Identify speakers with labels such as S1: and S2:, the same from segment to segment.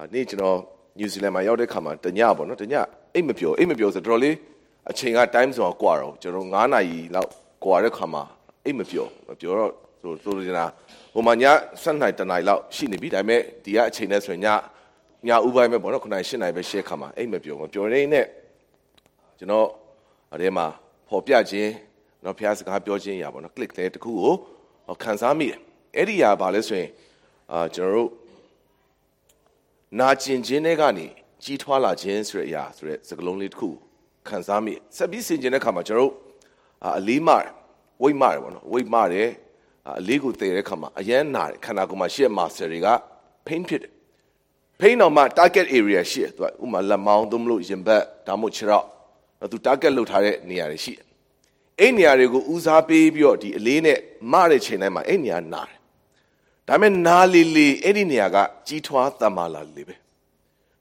S1: အာနေ့ကျွန်တော်နယူးဇီလန်မှာရောက်တဲ့ခါမှာတညပေါ့နော်တညအိတ်မပြောအိတ်မပြောဆိုတော့လေအချိန်က time ဆိုတာကွာတော့ကျွန်တော်9နာရီလောက်ကွာတဲ့ခါမှာအိတ်မပြောမပြောတော့ဆိုဆိုလိုချင်တာဟိုမှာည7နိုင်တနိုင်လောက်ရှိနေပြီဒါပေမဲ့ဒီကအချိန်နဲ့ဆိုရင်ညညဥပိုင်းပဲပေါ့နော်9နိုင်10နိုင်ပဲရှေ့ခါမှာအိတ်မပြောမပြောရင်းနဲ့ကျွန်တော်အဲမှာပေါ်ပြခြင်းနော်ဖျားစကားပြောခြင်းရပါတော့ click တဲ့တခုကိုခံစားမိတယ်အဲ့ဒီဟာဘာလဲဆိုရင်အာကျွန်တော်တို့ နာကျင်ခြင်းတွေကနေကြီးထွားလာခြင်းဆိုတဲ့အရာဆိုတဲ့စကားလုံးလေးတစ်ခုခံစားမိဆက်ပြီးဆင်ခြင်တဲ့အခါမှာကျွန်တော်တို့အလေးမဝိတ်မတယ်ပေါ့နော်ဝိတ်မတယ်အလေးကိုတည်တဲ့အခါမှာအရန်နာတယ်ခန္ဓာကိုယ်မှာရှိတဲ့ muscle တွေက pain ဖြစ်တယ် pain တော့မှ target area ရှိတယ်သူကဥမာလက်မောင်းသို့မဟုတ်ရင်ဘတ်ဒါမှမဟုတ်ခြေထောက်သူ target လုပ်ထားတဲ့နေရာတွေရှိတယ်အဲ့နေရာတွေကိုဦးစားပေးပြီးတော့ဒီအလေးနဲ့မတဲ့ချိန်တိုင်းမှာအဲ့နေရာနာတယ် ဒါပေမဲ့နာလီလီအဲ့ဒီနေရာကကြီးထွားတမာလာလေပဲ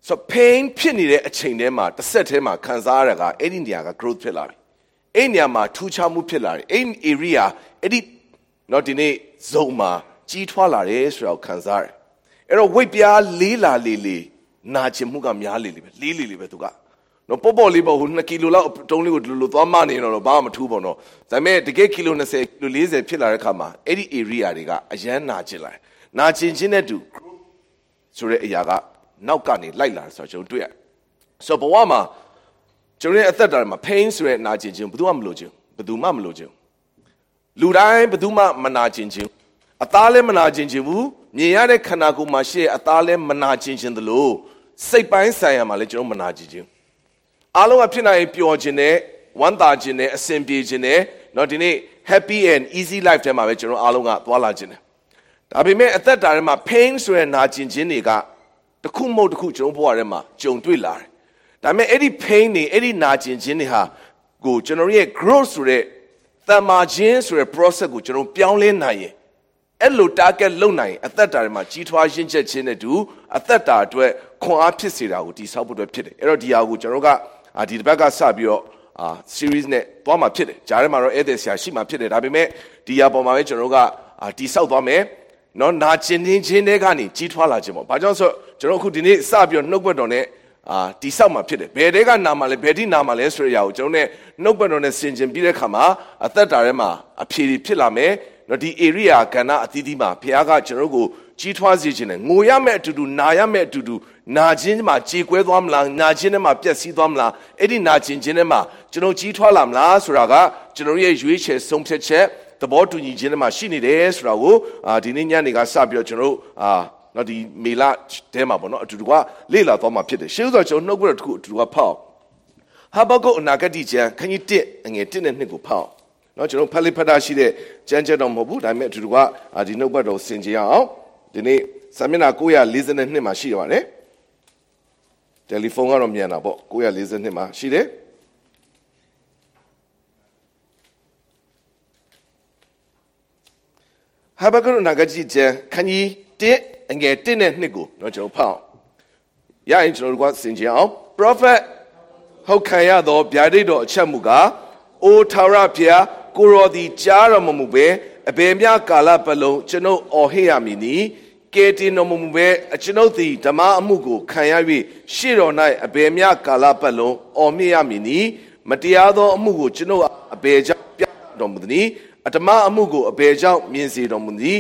S1: ဆို pain ဖြစ်နေတဲ့အချိန်ထဲမှာတစ်ဆက်ထဲမှာခံစားရတာကအဲ့ဒီနေရာက growth ဖြစ်လာပြီအဲ့နေရာမှာထူးခြားမှုဖြစ်လာတယ်အဲ့ area အဲ့ဒီတော့ဒီနေ့ဇုံမှာကြီးထွားလာတယ်ဆိုတာကိုခံစားရတယ်အဲ့တော့ဝိတ်ပြားလေးလာလေးလေးနာကျင်မှုကများလေးလေးပဲလေးလေးလေးပဲသူက နော်ပေါ့ပေါ့လေးပေါ့ဟို2ကီလိုလောက်တုံးလေးကိုဒီလိုသွားမနေတော့ဘာမှမထူးပါတော့ဒါပေမဲ့တကယ်ကီလို20ကီလို40ဖြစ်လာတဲ့ခါမှာအဲ့ဒီ area တွေကအရန်နာကျင်လာတယ်နာကျင်ခြင်းနဲ့တူဆိုတဲ့အရာကနောက်ကနေလိုက်လာဆိုတော့ကျွန်တော်တွေ့ရဆိုတော့ဘဝမှာကျွန်တော်ရဲ့အသက်တာမှာ pain ဆိုတဲ့နာကျင်ခြင်းဘယ်သူမှမလိုချင်ဘယ်သူမှမလိုချင်လူတိုင်းဘယ်သူမှမနာကျင်ခြင်းအသားလည်းမနာကျင်ခြင်းဘူးမြင်ရတဲ့ခန္ဓာကိုယ်မှာရှိတဲ့အသားလည်းမနာကျင်ခြင်းသလိုစိတ်ပိုင်းဆိုင်ရာမှာလည်းကျွန်တော်မနာကျင်ခြင်း အားလုံးကဖြစ်နိုင်ပျော်ခြင်းနဲ့ဝမ်းသာခြင်းနဲ့အဆင်ပြေခြင်းနဲ့เนาะဒီနေ့ happy and easy life ထဲမှာပဲကျွန်တော်အားလုံးကသွားလာခြင်းတယ်ဒါပေမဲ့အသက်တာထဲမှာ pain ဆိုတဲ့နာကျင်ခြင်းတွေကတခုမဟုတ်တခုကျွန်တော်ဘဝထဲမှာကြုံတွေ့လာတယ်ဒါပေမဲ့အဲ့ဒီ pain တွေအဲ့ဒီနာကျင်ခြင်းတွေဟာကိုကျွန်တော်ရဲ့ growth ဆိုတဲ့တမာခြင်းဆိုတဲ့ process ကိုကျွန်တော်ပြောင်းလဲနိုင်ရင်အဲ့လို target လုံနိုင်အသက်တာတွေမှာကြီးထွားရင့်ချက်ခြင်းနဲ့တူအသက်တာအတွက်ခွန်အားဖြစ်စေတာကိုတည်ဆောက်ဖို့အတွက်ဖြစ်တယ်အဲ့တော့ဒီဟာကိုကျွန်တော်က ဒီတစ်ပတ်ကစပြီးတော့အာ series နဲ့သွားမှာဖြစ်တယ်ဂျားထဲမှာတော့ဧည့်သည်ဆရာရှိမှာဖြစ်တယ်ဒါပေမဲ့ဒီဟာပေါ်မှာပဲကျွန်တော်ကတည်ဆောက်သွားမယ်နော်နာကျင်ခြင်းချင်းတွေကနေကြီးထွားလာခြင်းပေါ့ဘာကြောင့်ဆိုကျွန်တော်အခုဒီနေ့စပြီးတော့နှုတ်ဘတ်တော်နဲ့အာတိဆောက်မှာဖြစ်တယ်ဘယ်တဲကနာမှာလဲဘယ်တိနာမှာလဲဆိုတဲ့အရာကိုကျွန်တော်နဲ့နှုတ်ဘတ်တော်နဲ့ဆင်ခြင်ပြီးတဲ့ခါမှာအသက်တာထဲမှာအဖြေဖြစ်လာမယ်နော်ဒီ area ကဏ္ဍအသီးသီးမှာဘုရားကကျွန်တော်ကိုကြီးထွားစေခြင်းနဲ့ငိုရမယ့်အတူတူနာရမယ့်အတူတူ နာခြင်းမှာကြေကွဲသွားမလားနာခြင်းထဲမှာပျက်စီးသွားမလားအဲ့ဒီနာခြင်းခြင်းထဲမှာကျွန်တော်ကြီးထွားလာမလားဆိုတာကကျွန်တော်ရဲ့ရွေးချယ်ဆုံးဖြတ်ချက်သဘောတူညီခြင်းတွေမှာရှိနေတယ်ဆိုတာကိုအာဒီနေ့ညနေကစပြီးတော့ကျွန်တော်တို့အာနော်ဒီမေလာတဲမှာပေါ့နော်အတူတူကလေ့လာသွားမှာဖြစ်တယ်ရှင်းဆိုကျွန်တော်နှုတ်ဘက်တစ်ခုအတူတူကဖောက်ဟာဘကုတ်အနာဂတ်ကျမ်းခန်းကြီး1အငယ်1နဲ့2ကိုဖောက်နော်ကျွန်တော်ဖက်လိဖက်တာရှိတဲ့ကျမ်းချက်တော့မဟုတ်ဘူးဒါပေမဲ့အတူတူကဒီနှုတ်ဘက်တော်ဆင်ကြအောင်ဒီနေ့စာမျက်နှာ942မှာရှိပါတယ် တယ်လီဖုန်းကတော့မြန်တာပေါ့942မှာရှိတယ်ဟာဘကုတ်နာဂတိကျမ်းခန်းကြီး1အငယ်1နဲ့2ကိုတော့ကျွန်တော်ဖောက်ရရင်ကျွန်တော်တို့ကစင်ကြအောင် prophet ဟုတ်ခံရသောဗျာဒိတ်တော်အချက်မူကားအိုထာဝရဘုရားကိုရောသည်ကြားတော်မမူပဲအဘယ်မြကာလပတ်လုံးကျွန်ုပ်အော်ဟစ်ရမည်နီ ကဲတင်တော်မမူပဲအကျွန်ုပ်သည်ဓမ္မအမှုကိုခံရ၍ရှေ့တော်၌အဘယ်မြကာလပတ်လုံးအော်မြစ်ရမည်နီမတရားသောအမှုကိုကျွန်ုပ်အဘယ်ကြောင့်ပြတော်မူသည်အတ္တမအမှုကိုအဘယ်ကြောင့်မြင်စေတော်မူသည်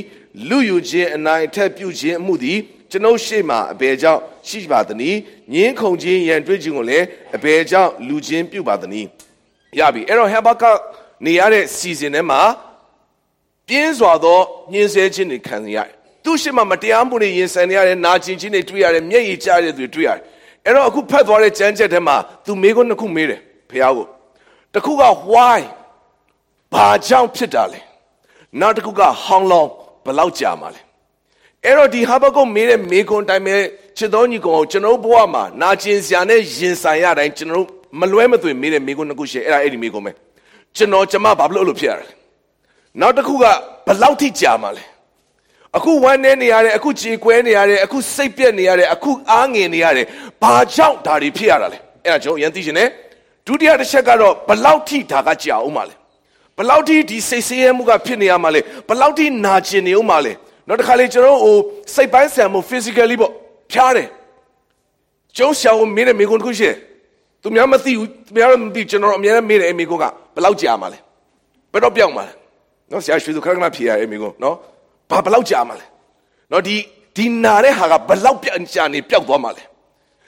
S1: လူယူခြင်းအနိုင်အထက်ပြုခြင်းအမှုသည်ကျွန်ုပ်ရှေ့မှာအဘယ်ကြောင့်ရှိပါသနည်းညင်းခုန်ခြင်းရန်တွေ့ခြင်းကိုလည်းအဘယ်ကြောင့်လူချင်းပြုပါသနည်းရပြီအဲ့တော့ဟေဘကနေရတဲ့စီစဉ်ထဲမှာပြင်းစွာသောညှင်းဆဲခြင်းတွေခံရတယ် သူရှိမှမတရားမှုတွေရင်ဆိုင်နေရတယ်နာကျင်ခြင်းတွေတွေ့ရတယ်မျက်ရည်ကျတဲ့သူတွေတွေ့ရတယ်အဲ့တော့အခုဖတ်သွားတဲ့ကျမ်းချက်ထဲမှာသူမေးခွန်းနှစ်ခုမေးတယ်ဖះကိုတစ်ခုက why ဘာကြောင့်ဖြစ်တာလဲနောက်တစ်ခုက how long ဘယ်လောက်ကြာမှာလဲအဲ့တော့ဒီဟာဘကုတ်မေးတဲ့မေခွန်းတိုင်းပဲချစ်တော်ညီကောင်ကျွန်တော်ဘဝမှာနာကျင်စရာနဲ့ရင်ဆိုင်ရတိုင်းကျွန်တော်မလွဲမသွေမေးတဲ့မေခွန်းနှစ်ခုရှိအဲ့ဒါအဲ့ဒီမေခွန်းပဲကျွန်တော်ကျမဘာလို့လို့ဖြစ်ရလဲနောက်တစ်ခုကဘယ်လောက်ထိကြာမှာလဲ အခုဝမ်းနေနေရတယ်အခုကြေကွဲနေရတယ်အခုစိတ်ပြက်နေရတယ်အခုအားငင်နေရတယ်ဘာကြောင့်ဒါတွေဖြစ်ရတာလဲအဲ့ဒါကျွန်တော်ရန်သိရှင်တယ်ဒုတိယတစ်ချက်ကတော့ဘယ်လောက်ထိဒါကကြာအောင်မလဲဘလောက်ထိဒီစိတ်ဆင်းရဲမှုကဖြစ်နေရမှာလဲဘလောက်ထိနာကျင်နေအောင်မှာလဲနောက်တစ်ခါလေကျွန်တော်ဟိုစိတ်ပိုင်းဆံမှု physically ပေါ့ဖျားတယ်ကျုံးရှောင်းမင်းတဲ့မိကုန်းတစ်ခုရှိတယ်သူများမသိဘူးသူများမသိကျွန်တော်အမြဲတမ်းမေးတယ်အမိကုန်းကဘယ်လောက်ကြာမှာလဲဘယ်တော့ပြောင်းမှာလဲနော်ဆရာရွှေသူခဏခဏဖြေရအမိကုန်းနော် ဘာဘယ်လောက်ကြာမှာလဲနော်ဒီဒီနာတဲ့ဟာကဘယ်လောက်ပြန်ကြာနေပျောက်သွားမှာလဲ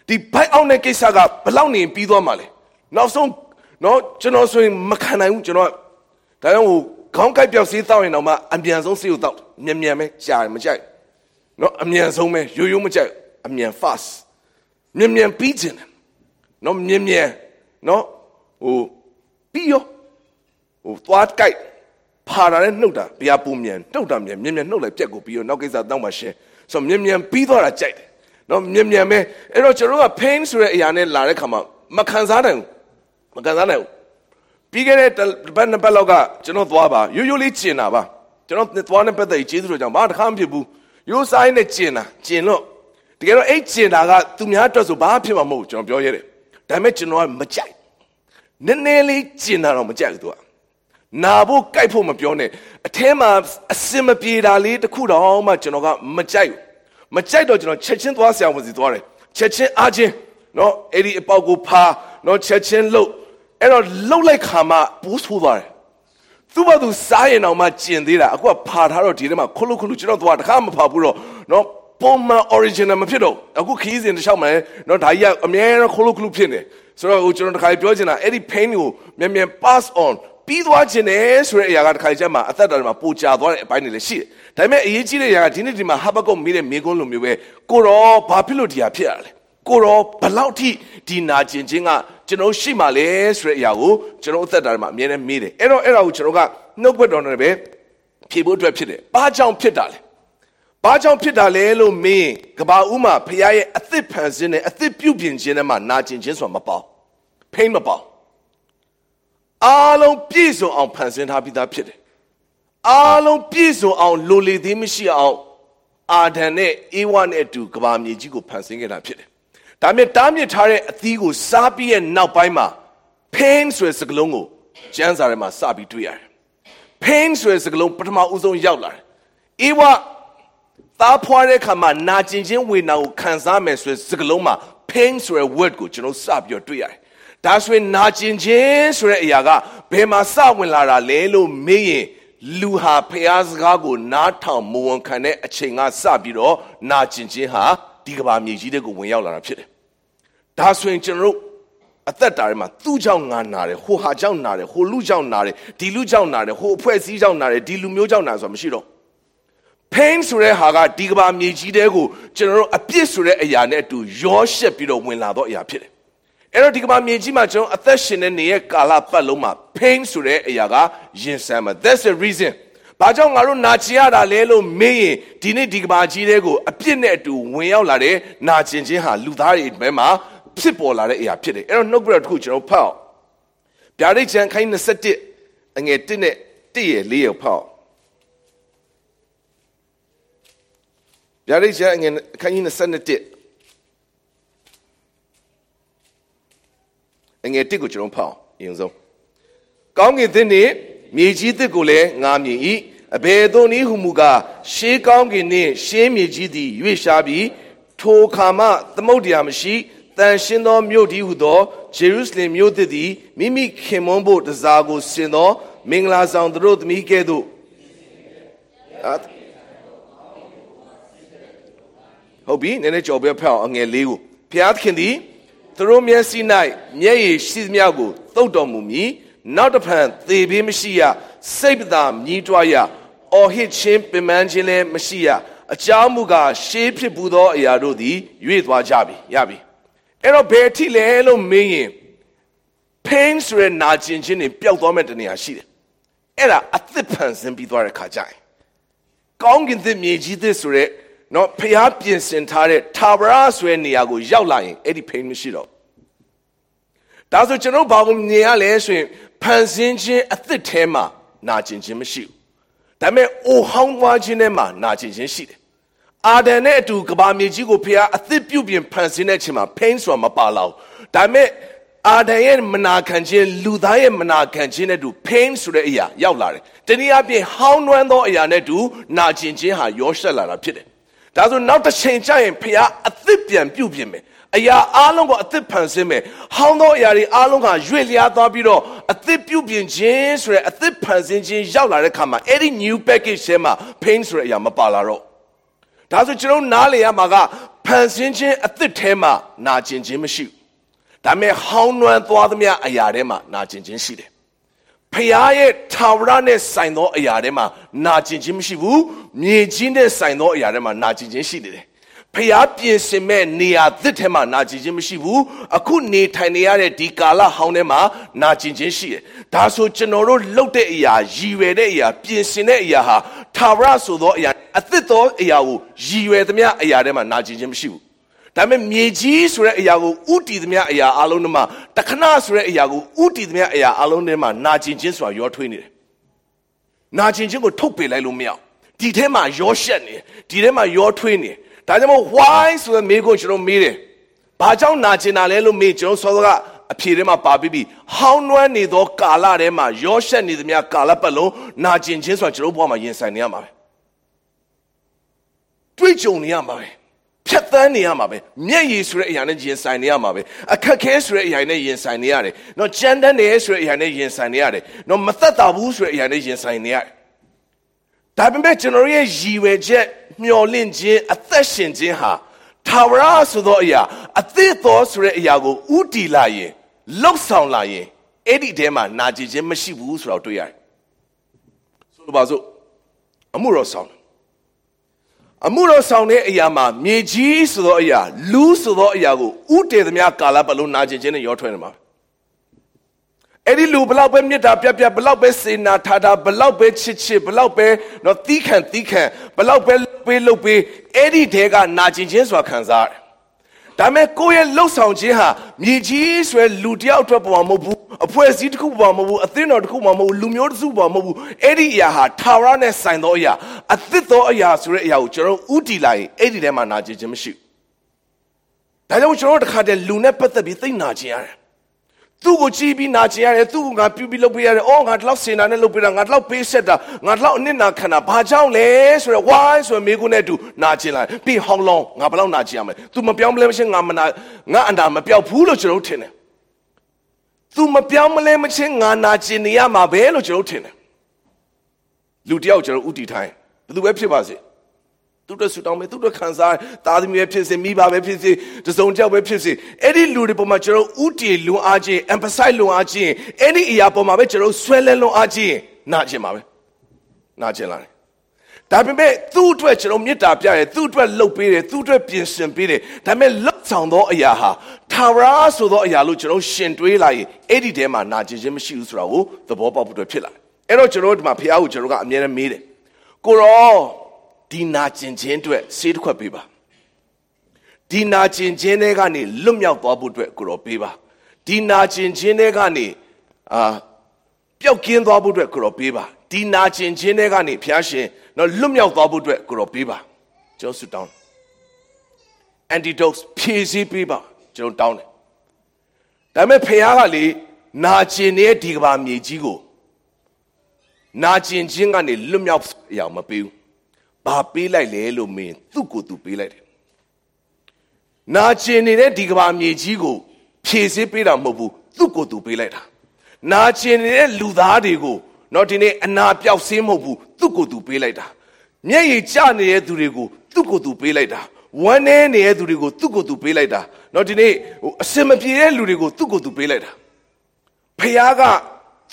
S1: ဒီဘိုက်အောင်တဲ့ကိစ္စကဘယ်လောက်နေပြီးသွားမှာလဲနောက်ဆုံးနော်ကျွန်တော်ဆိုရင်မခံနိုင်ဘူးကျွန်တော်ဒါကြောင့်ဟိုခေါင်းကိုက်ပြောက်စေးတောက်ရင်တော့မှအမြန်ဆုံးစေးကိုတောက်မြန်မြန်ပဲကြာရင်မကြိုက်နော်အမြန်ဆုံးပဲရိုးရိုးမကြိုက်အမြန် fast မြန်မြန်ပြီးခြင်းတယ်နော်မြန်မြန်နော်ဟိုပြီးရောဟိုသွားကြိုက် ဖာတာနဲ့နှုတ်တာဘုရားပူမြန်နှုတ်တာမြန်မြန်မြန်နှုတ်လိုက်ပြက်ကိုပြီးရောနောက်ကိစ္စတောင်းပါရှင်ဆိုမြန်မြန်ပြီးသွားတာကြိုက်တယ်နော်မြန်မြန်ပဲအဲ့တော့ကျွန်တော်က pain ဆိုတဲ့အရာနဲ့လာတဲ့ခါမှာမခံစားနိုင်ဘူးမခံစားနိုင်ဘူးပြီးခဲ့တဲ့ဘက်နှစ်ပတ်လောက်ကကျွန်တော်သွားပါရိုးရိုးလေးကျင်တာပါကျွန်တော်သွားတဲ့ပတ်သက်ကြီးကျေးဇူးတော်ကြောင့်ဘာတစ်ခါမှဖြစ်ဘူးရိုးဆိုင်နဲ့ကျင်တာကျင်လို့တကယ်တော့အဲ့ကျင်တာကသူများအတွက်ဆိုဘာဖြစ်မှာမဟုတ်ကျွန်တော်ပြောရတယ်ဒါပေမဲ့ကျွန်တော်ကမကြိုက်နည်းနည်းလေးကျင်တာတော့မကြိုက်ဘူးသူက နာဖို့ကြိုက်ဖို့မပြောနဲ့အထဲမှာအစင်မပြေတာလေးတခုတော့မှကျွန်တော်ကမကြိုက်ဘူးမကြိုက်တော့ကျွန်တော်ချက်ချင်းသွားဆရာဝန်စီသွားတယ်ချက်ချင်းအားချင်းနော်အဲ့ဒီအပေါက်ကိုဖာနော်ချက်ချင်းလှုပ်အဲ့တော့လှုပ်လိုက်ခါမှပိုးဆိုးသွားတယ်သူ့ဘာသူစားရင်တော့မှကျင်သေးတာအခုကဖာထားတော့ဒီထဲမှာခလုခလုကျွန်တော်သွားတခါမဖာဘူးတော့နော်ပုံမှန် original မဖြစ်တော့အခုခီးစဉ်တစ်လျှောက်မယ်နော်ဒါကြီးကအများကြီးခလုခလုဖြစ်နေဆိုတော့ဟိုကျွန်တော်တခါပြောချင်တာအဲ့ဒီ pain ကိုမြန်မြန် pass on ပြီးသွားခြင်းနဲ့ဆိုတဲ့အရာကတခါကျမှအသက်တော်မှာပိုချသွားတဲ့အပိုင်းတွေလည်းရှိတယ်။ဒါပေမဲ့အရေးကြီးတဲ့အရာကဒီနေ့ဒီမှာဟာဘကုတ်မိတဲ့မိကုန်းလိုမျိုးပဲကိုရောဘာဖြစ်လို့ဒီဟာဖြစ်ရလဲ။ကိုရောဘလောက်ထိဒီနာကျင်ခြင်းကကျွန်တော်ရှိမှလဲဆိုတဲ့အရာကိုကျွန်တော်အသက်တော်မှာအမြဲတမ်းမေးတယ်။အဲ့တော့အဲ့ဒါကိုကျွန်တော်ကနှုတ်ဘက်တော်နဲ့ပဲဖြေဖို့အတွက်ဖြစ်တယ်။ဘာကြောင့်ဖြစ်တာလဲ။ဘာကြောင့်ဖြစ်တာလဲလို့မင်းကဘာဦးမှာဖခင်ရဲ့အသစ်ဖန်ဆင်းတဲ့အသစ်ပြုပြင်ခြင်းနဲ့မှနာကျင်ခြင်းဆိုတာမပေါ့။ဖိမ့်မပေါ့ အားလုံးပြည့်စုံအောင်ဖန်ဆင်းထားပြီးသားဖြစ်တယ်အားလုံးပြည့်စုံအောင်လိုလေသေးမရှိအောင်အာဒံနဲ့အေဝါနဲ့အတူကဘာမြေကြီးကိုဖန်ဆင်းခဲ့တာဖြစ်တယ်ဒါမြစ်တားမြစ်ထားတဲ့အသီးကိုစားပြီးရဲ့နောက်ပိုင်းမှာ pain ဆိုတဲ့စကားလုံးကိုကျမ်းစာထဲမှာစပြီးတွေ့ရတယ် pain ဆိုတဲ့စကားလုံးပထမဦးဆုံးရောက်လာတယ်အေဝါသားဖွားတဲ့ခါမှာနာကျင်ခြင်းဝေဒနာကိုခံစားမယ်ဆိုတဲ့စကားလုံးမှာ pain ဆိုတဲ့ word ကိုကျွန်တော်စပြီးတော့တွေ့ရတယ် ဒါဆိုရင်နာကျင်ခြင်းဆိုတဲ့အရာကဘယ်မှာစဝင်လာတာလဲလို့မေးရင်လူဟာဖျားစကားကိုနားထောင်မဝန်ခံတဲ့အချိန်ကစပြီးတော့နာကျင်ခြင်းဟာဒီကဘာမြေကြီးတဲ့ကိုဝင်ရောက်လာတာဖြစ်တယ်။ဒါဆိုရင်ကျွန်တော်တို့အသက်တာထဲမှာသူ့ကြောင့်ငါနာတယ်ဟိုဟာကြောင့်နာတယ်ဟိုလူကြောင့်နာတယ်ဒီလူကြောင့်နာတယ်ဟိုအဖွဲ့အစည်းကြောင့်နာတယ်ဒီလူမျိုးကြောင့်နာဆိုတာမရှိတော့ pain ဆိုတဲ့ဟာကဒီကဘာမြေကြီးတဲ့ကိုကျွန်တော်တို့အပြစ်ဆိုတဲ့အရာနဲ့အတူရောရှက်ပြီးတော့ဝင်လာတော့အရာဖြစ်တယ် အဲ့တော့ဒီကမ္ဘာမြေကြီးမှာကျွန်တော်အသက်ရှင်တဲ့နေရဲ့ကာလပတ်လုံးမှာ pain ဆိုတဲ့အရာကရင်ဆန်မှာ that's the reason ဘာကြောင့်ငါတို့နာကျင်ရတာလဲလို့မေးရင်ဒီနေ့ဒီကမ္ဘာကြီးတဲ့ကိုအပြစ်နဲ့အတူဝင်ရောက်လာတဲ့နာကျင်ခြင်းဟာလူသားတွေဘက်မှာဖြစ်ပေါ်လာတဲ့အရာဖြစ်တယ်အဲ့တော့နှုတ်ပြတော့တစ်ခုကျွန်တော်ဖတ်အောင်ဗျာဒိတ်ချန်ခိုင်း27အငယ်1နဲ့1ရဲ့4ရဲ့ဖတ်အောင်ဗျာဒိတ်ချန်အငယ်ခိုင်း27 အငယ်တစ်ကိုကျွန်တော်ဖောက်အရင်ဆုံးကောင်းကင်သစ်နှင့်မြေကြီးသစ်ကိုလည်းငါမြင်၏အဘယ်သို့နည်းဟုမူကားရှေးကောင်းကင်နှင့်ရှေးမြေကြီးသည်ရွေ့ရှားပြီးထိုခါမှသမုတ်တရားမရှိတန်ရှင်းသောမြို့တည်းဟုသောဂျေရုရှလင်မြို့သစ်သည်မိမိခင်မွန်းဖို့တစားကိုဆင်သောမင်္ဂလာဆောင်သူတို့သမီးကဲ့သို့ဟုတ်ပြီနည်းနည်းကြော်ပြဖက်အောင်အငယ်လေးကိုဘုရားသခင်သည် သူတို့မျက်စိ၌မျက်ရည်ရှိသမျှကိုသုတ်တော်မူမည်နောက်တစ်ဖန်သေဘေးမရှိရစိတ်ပသာမြည်တွားရအော်ဟစ်ခြင်းပင်ပန်းခြင်းလည်းမရှိရအကြောင်းမူကားရှေးဖြစ်ပူသောအရာတို့သည်ရွေ့သွားကြပြီရပြီအဲ့တော့ဘယ်အထိလဲလို့မေးရင် pain ဆိုတဲ့နာကျင်ခြင်းတွေပျောက်သွားမဲ့တနေရာရှိတယ်အဲ့ဒါအသစ်ဖန်ဆင်းပြီးသွားတဲ့ခါကျရင်ကောင်းကင်သစ်မြေကြီးသစ်ဆိုတဲ့နော်ဖျားပြင်ဆင်ထားတဲ့ထာဝရဆွဲနေရာကိုရောက်လာရင်အဲ့ဒီ pain မရှိတော့ ဒါဆိုကျွန်တော်ဘာကိုမြင်ရလဲဆိုရင်ဖန်ဆင်းခြင်းအသစ်ထဲမှာနာကျင်ခြင်းမရှိဘူးဒါပေမဲ့အိုဟောင်းသွားခြင်းထဲမှာနာကျင်ခြင်းရှိတယ်အာဒန်နဲ့အတူကဘာမြေကြီးကိုဖျားအသစ်ပြုပြင်ဖန်ဆင်းတဲ့အချိန်မှာ pain ဆိုတာမပါလောက်ဒါပေမဲ့အာဒန်ရဲ့မနာခံခြင်းလူသားရဲ့မနာခံခြင်းနဲ့တူ pain ဆိုတဲ့အရာရောက်လာတယ်တနည်းအားဖြင့်ဟောင်းနှွမ်းသောအရာနဲ့တူနာကျင်ခြင်းဟာရောရှက်လာတာဖြစ်တယ်ဒါဆိုနောက်တစ်ချိန်ကျရင်ဖျားအသစ်ပြန်ပြုတ်ပြင်မယ် အရာအားလုံးကိုအသစ်ဖန်ဆင်းမယ်ဟောင်းသောအရာတွေအားလုံးကရွေ့လျားသွားပြီးတော့အသစ်ပြုတ်ပြင်ခြင်းဆိုတဲ့အသစ်ဖန်ဆင်းခြင်းရောက်လာတဲ့ခါမှာအဲ့ဒီ new package ထဲမှာ pain ဆိုတဲ့အရာမပါလာတော့ဒါဆိုကျွန်တော်နားလေရမှာကဖန်ဆင်းခြင်းအသစ်ထဲမှာနာကျင်ခြင်းမရှိဘူးဒါပေမဲ့ဟောင်းနွမ်းသွားသမျှအရာထဲမှာနာကျင်ခြင်းရှိတယ်ဖျားရဲ့ထာဝရနဲ့ဆိုင်သောအရာတွေမှာနာကျင်ခြင်းမရှိဘူးမြေကြီးနဲ့ဆိုင်သောအရာတွေမှာနာကျင်ခြင်းရှိနေတယ် ဖျားပြင်ဆင်မဲ့နေရာသစ်ထဲမှာနာကျင်ခြင်းမရှိဘူးအခုနေထိုင်နေရတဲ့ဒီကာလဟောင်းထဲမှာနာကျင်ခြင်းရှိတယ်ဒါဆိုကျွန်တော်တို့လှုပ်တဲ့အရာရည်ရွယ်တဲ့အရာပြင်ဆင်တဲ့အရာဟာထာဝရဆိုသောအရာအသစ်သောအရာကိုရည်ရွယ်သမျှအရာထဲမှာနာကျင်ခြင်းမရှိဘူးဒါပေမဲ့မြေကြီးဆိုတဲ့အရာကိုဥတီသမျှအရာအလုံးထဲမှာတခဏဆိုတဲ့အရာကိုဥတီသမျှအရာအလုံးထဲမှာနာကျင်ခြင်းဆိုတာရောထွေးနေတယ်။နာကျင်ခြင်းကိုထုတ်ပယ်လိုက်လို့မရဘူး။ဒီထဲမှာရောရှက်နေဒီထဲမှာရောထွေးနေ ဒါကြောင့်မို့ why ဆိုတဲ့မေးခွန်းကျွန်တော်မေးတယ်။ဘာကြောင့်နာကျင်တာလဲလို့မေးကျွန်တော်စောစောကအဖြေထဲမှာပါပြီးပြီ။ဟောင်းနွမ်းနေသောကာလထဲမှာရောရှက်နေသမျှကာလပတ်လုံးနာကျင်ခြင်းဆိုတာကျွန်တော်ဘဝမှာရင်ဆိုင်နေရမှာပဲ။တွေးကြုံနေရမှာပဲ။ဖြတ်သန်းနေရမှာပဲမျက်ရည်ဆိုတဲ့အရာနဲ့ရင်ဆိုင်နေရမှာပဲအခက်ခဲဆိုတဲ့အရာနဲ့ရင်ဆိုင်နေရတယ်နော်ကြမ်းတမ်းနေဆိုတဲ့အရာနဲ့ရင်ဆိုင်နေရတယ်နော်မသက်သာဘူးဆိုတဲ့အရာနဲ့ရင်ဆိုင်နေရတယ် ဒါပေမဲ့ကျွန်တော်ရဲ့ရည်ဝယ်ချက်မျှော်လင့်ခြင်းအသက်ရှင်ခြင်းဟာထာဝရဆိုသောအရာအသစ်သောဆိုတဲ့အရာကိုဥတီလာရင်လှုပ်ဆောင်လာရင်အဲ့ဒီထဲမှာနာကျင်ခြင်းမရှိဘူးဆိုတော့တွေ့ရတယ်ဆိုလိုပါစို့အမှုတော်ဆောင်အမှုတော်ဆောင်တဲ့အရာမှာမြေကြီးဆိုသောအရာလူဆိုသောအရာကိုဥတည်သမျှကာလပတ်လုံးနာကျင်ခြင်းနဲ့ရောထွေးနေမှာ အဲ့ဒီလူဘလောက်ပဲမြတ်တာပြပြဘလောက်ပဲစေနာထားတာဘလောက်ပဲချစ်ချစ်ဘလောက်ပဲတော့သီးခံသီးခံဘလောက်ပဲပေးလုပ်ပေးအဲ့ဒီတဲကနာကျင်ခြင်းဆိုတာခံစားရတယ်ဒါမဲ့ကိုယ့်ရဲ့လှုပ်ဆောင်ခြင်းဟာမြေကြီးဆိုရယ်လူတယောက်အတွက်ပေါ်မှာမဟုတ်ဘူးအဖွဲ့အစည်းတစ်ခုပေါ်မှာမဟုတ်ဘူးအသင်းတော်တစ်ခုပေါ်မှာမဟုတ်ဘူးလူမျိုးတစ်စုပေါ်မှာမဟုတ်ဘူးအဲ့ဒီအရာဟာထာဝရနဲ့ဆိုင်သောအရာအသစ်သောအရာဆိုတဲ့အရာကိုကျွန်တော်ဥတီလိုက်ရင်အဲ့ဒီထဲမှာနာကျင်ခြင်းမရှိဘူးဒါကြောင့်ကျွန်တော်တို့တစ်ခါတည်းလူနဲ့ပတ်သက်ပြီးသိနာကျင်ရတယ် သူ့ကိုကြည့်ပြီးနာကျင်ရတယ်သူ့ကိုငါပြုပြီးလုပ်ပေးရတယ်အော်ငါတလောက်စင်တာနဲ့လုပ်ပေးတာငါတလောက်ပေးဆက်တာငါတလောက်အနစ်နာခံတာဘာကြောင့်လဲဆိုတော့ why ဆိုရယ်မိကုနဲ့တူနာကျင်လာပြီး how long ငါဘယ်လောက်နာကျင်ရမလဲ तू မပြောင်းမလဲမချင်းငါမနာငါအန္တာမပြောက်ဘူးလို့ကျွန်တော်ထင်တယ် तू မပြောင်းမလဲမချင်းငါနာကျင်နေရမှာပဲလို့ကျွန်တော်ထင်တယ်လူတယောက်ကျွန်တော်ဥတီထိုင်းဘယ်သူပဲဖြစ်ပါစေ သူတို့ဆူတောင်းမယ်သူတို့ခံစားသားသမီးပဲဖြစ်စေမိဘပဲဖြစ်စေတစုံတယောက်ပဲဖြစ်စေအဲ့ဒီလူတွေပေါ်မှာကျွန်တော်ဥတီလွန်အားခြင်း emphasize လွန်အားခြင်းအဲ့ဒီအရာပေါ်မှာပဲကျွန်တော်ဆွဲလဲလွန်အားခြင်းနာကျင်ပါပဲနာကျင်လာတယ်ဒါပေမဲ့သူ့အတွက်ကျွန်တော်မေတ္တာပြရဲသူ့အတွက်လှုပ်ပေးတယ်သူ့အတွက်ပြင်ဆင်ပေးတယ်ဒါပေမဲ့လှုပ်ဆောင်သောအရာဟာထာဝရဆိုသောအရာလို့ကျွန်တော်ရှင်တွေးလိုက်ရင်အဲ့ဒီထဲမှာနာကျင်ခြင်းမရှိဘူးဆိုတာကိုသဘောပေါက်ဖို့အတွက်ဖြစ်လာတယ်အဲ့တော့ကျွန်တော်ဒီမှာဖះကိုကျွန်တော်ကအမြဲတမ်းမေးတယ်ကိုရော ဒီနာကျင်ခြင်းအတွက်ဆေးတစ်ခွက်ပေးပါဒီနာကျင်ခြင်းတွေကနေလွတ်မြောက်သွားဖို့အတွက်ကိုတော်ပေးပါဒီနာကျင်ခြင်းတွေကနေအာပျောက်ကင်းသွားဖို့အတွက်ကိုတော်ပေးပါဒီနာကျင်ခြင်းတွေကနေဖျားရှင်တော့လွတ်မြောက်သွားဖို့အတွက်ကိုတော်ပေးပါကျွန်တော်ဆုတောင်း antidote ဖြည့်ဆည်းပေးပါကျွန်တော်တောင်းတယ်ဒါပေမဲ့ဖခင်ကလေနာကျင်တဲ့ဒီကဘာမြေကြီးကိုနာကျင်ခြင်းကနေလွတ်မြောက်ရအောင်မပေးဘူး ဘာပေးလိုက်လဲလို့မင်းသူ့ကိုယ်သူပေးလိုက်တယ်နာကျင်နေတဲ့ဒီကဘာမြေကြီးကို ဖြည့်ဆည်းပေးတာမဟုတ်ဘူးသူ့ကိုယ်သူပေးလိုက်တာနာကျင်နေတဲ့လူသားတွေကိုတော့ဒီနေ့အနာပြောက်ဆင်းမဟုတ်ဘူးသူ့ကိုယ်သူပေးလိုက်တာမျက်ရည်ကျနေတဲ့သူတွေကိုသူ့ကိုယ်သူပေးလိုက်တာဝမ်းနေနေတဲ့သူတွေကိုသူ့ကိုယ်သူပေးလိုက်တာတော့ဒီနေ့ဟိုအစင်မပြေတဲ့လူတွေကိုသူ့ကိုယ်သူပေးလိုက်တာဖခင်က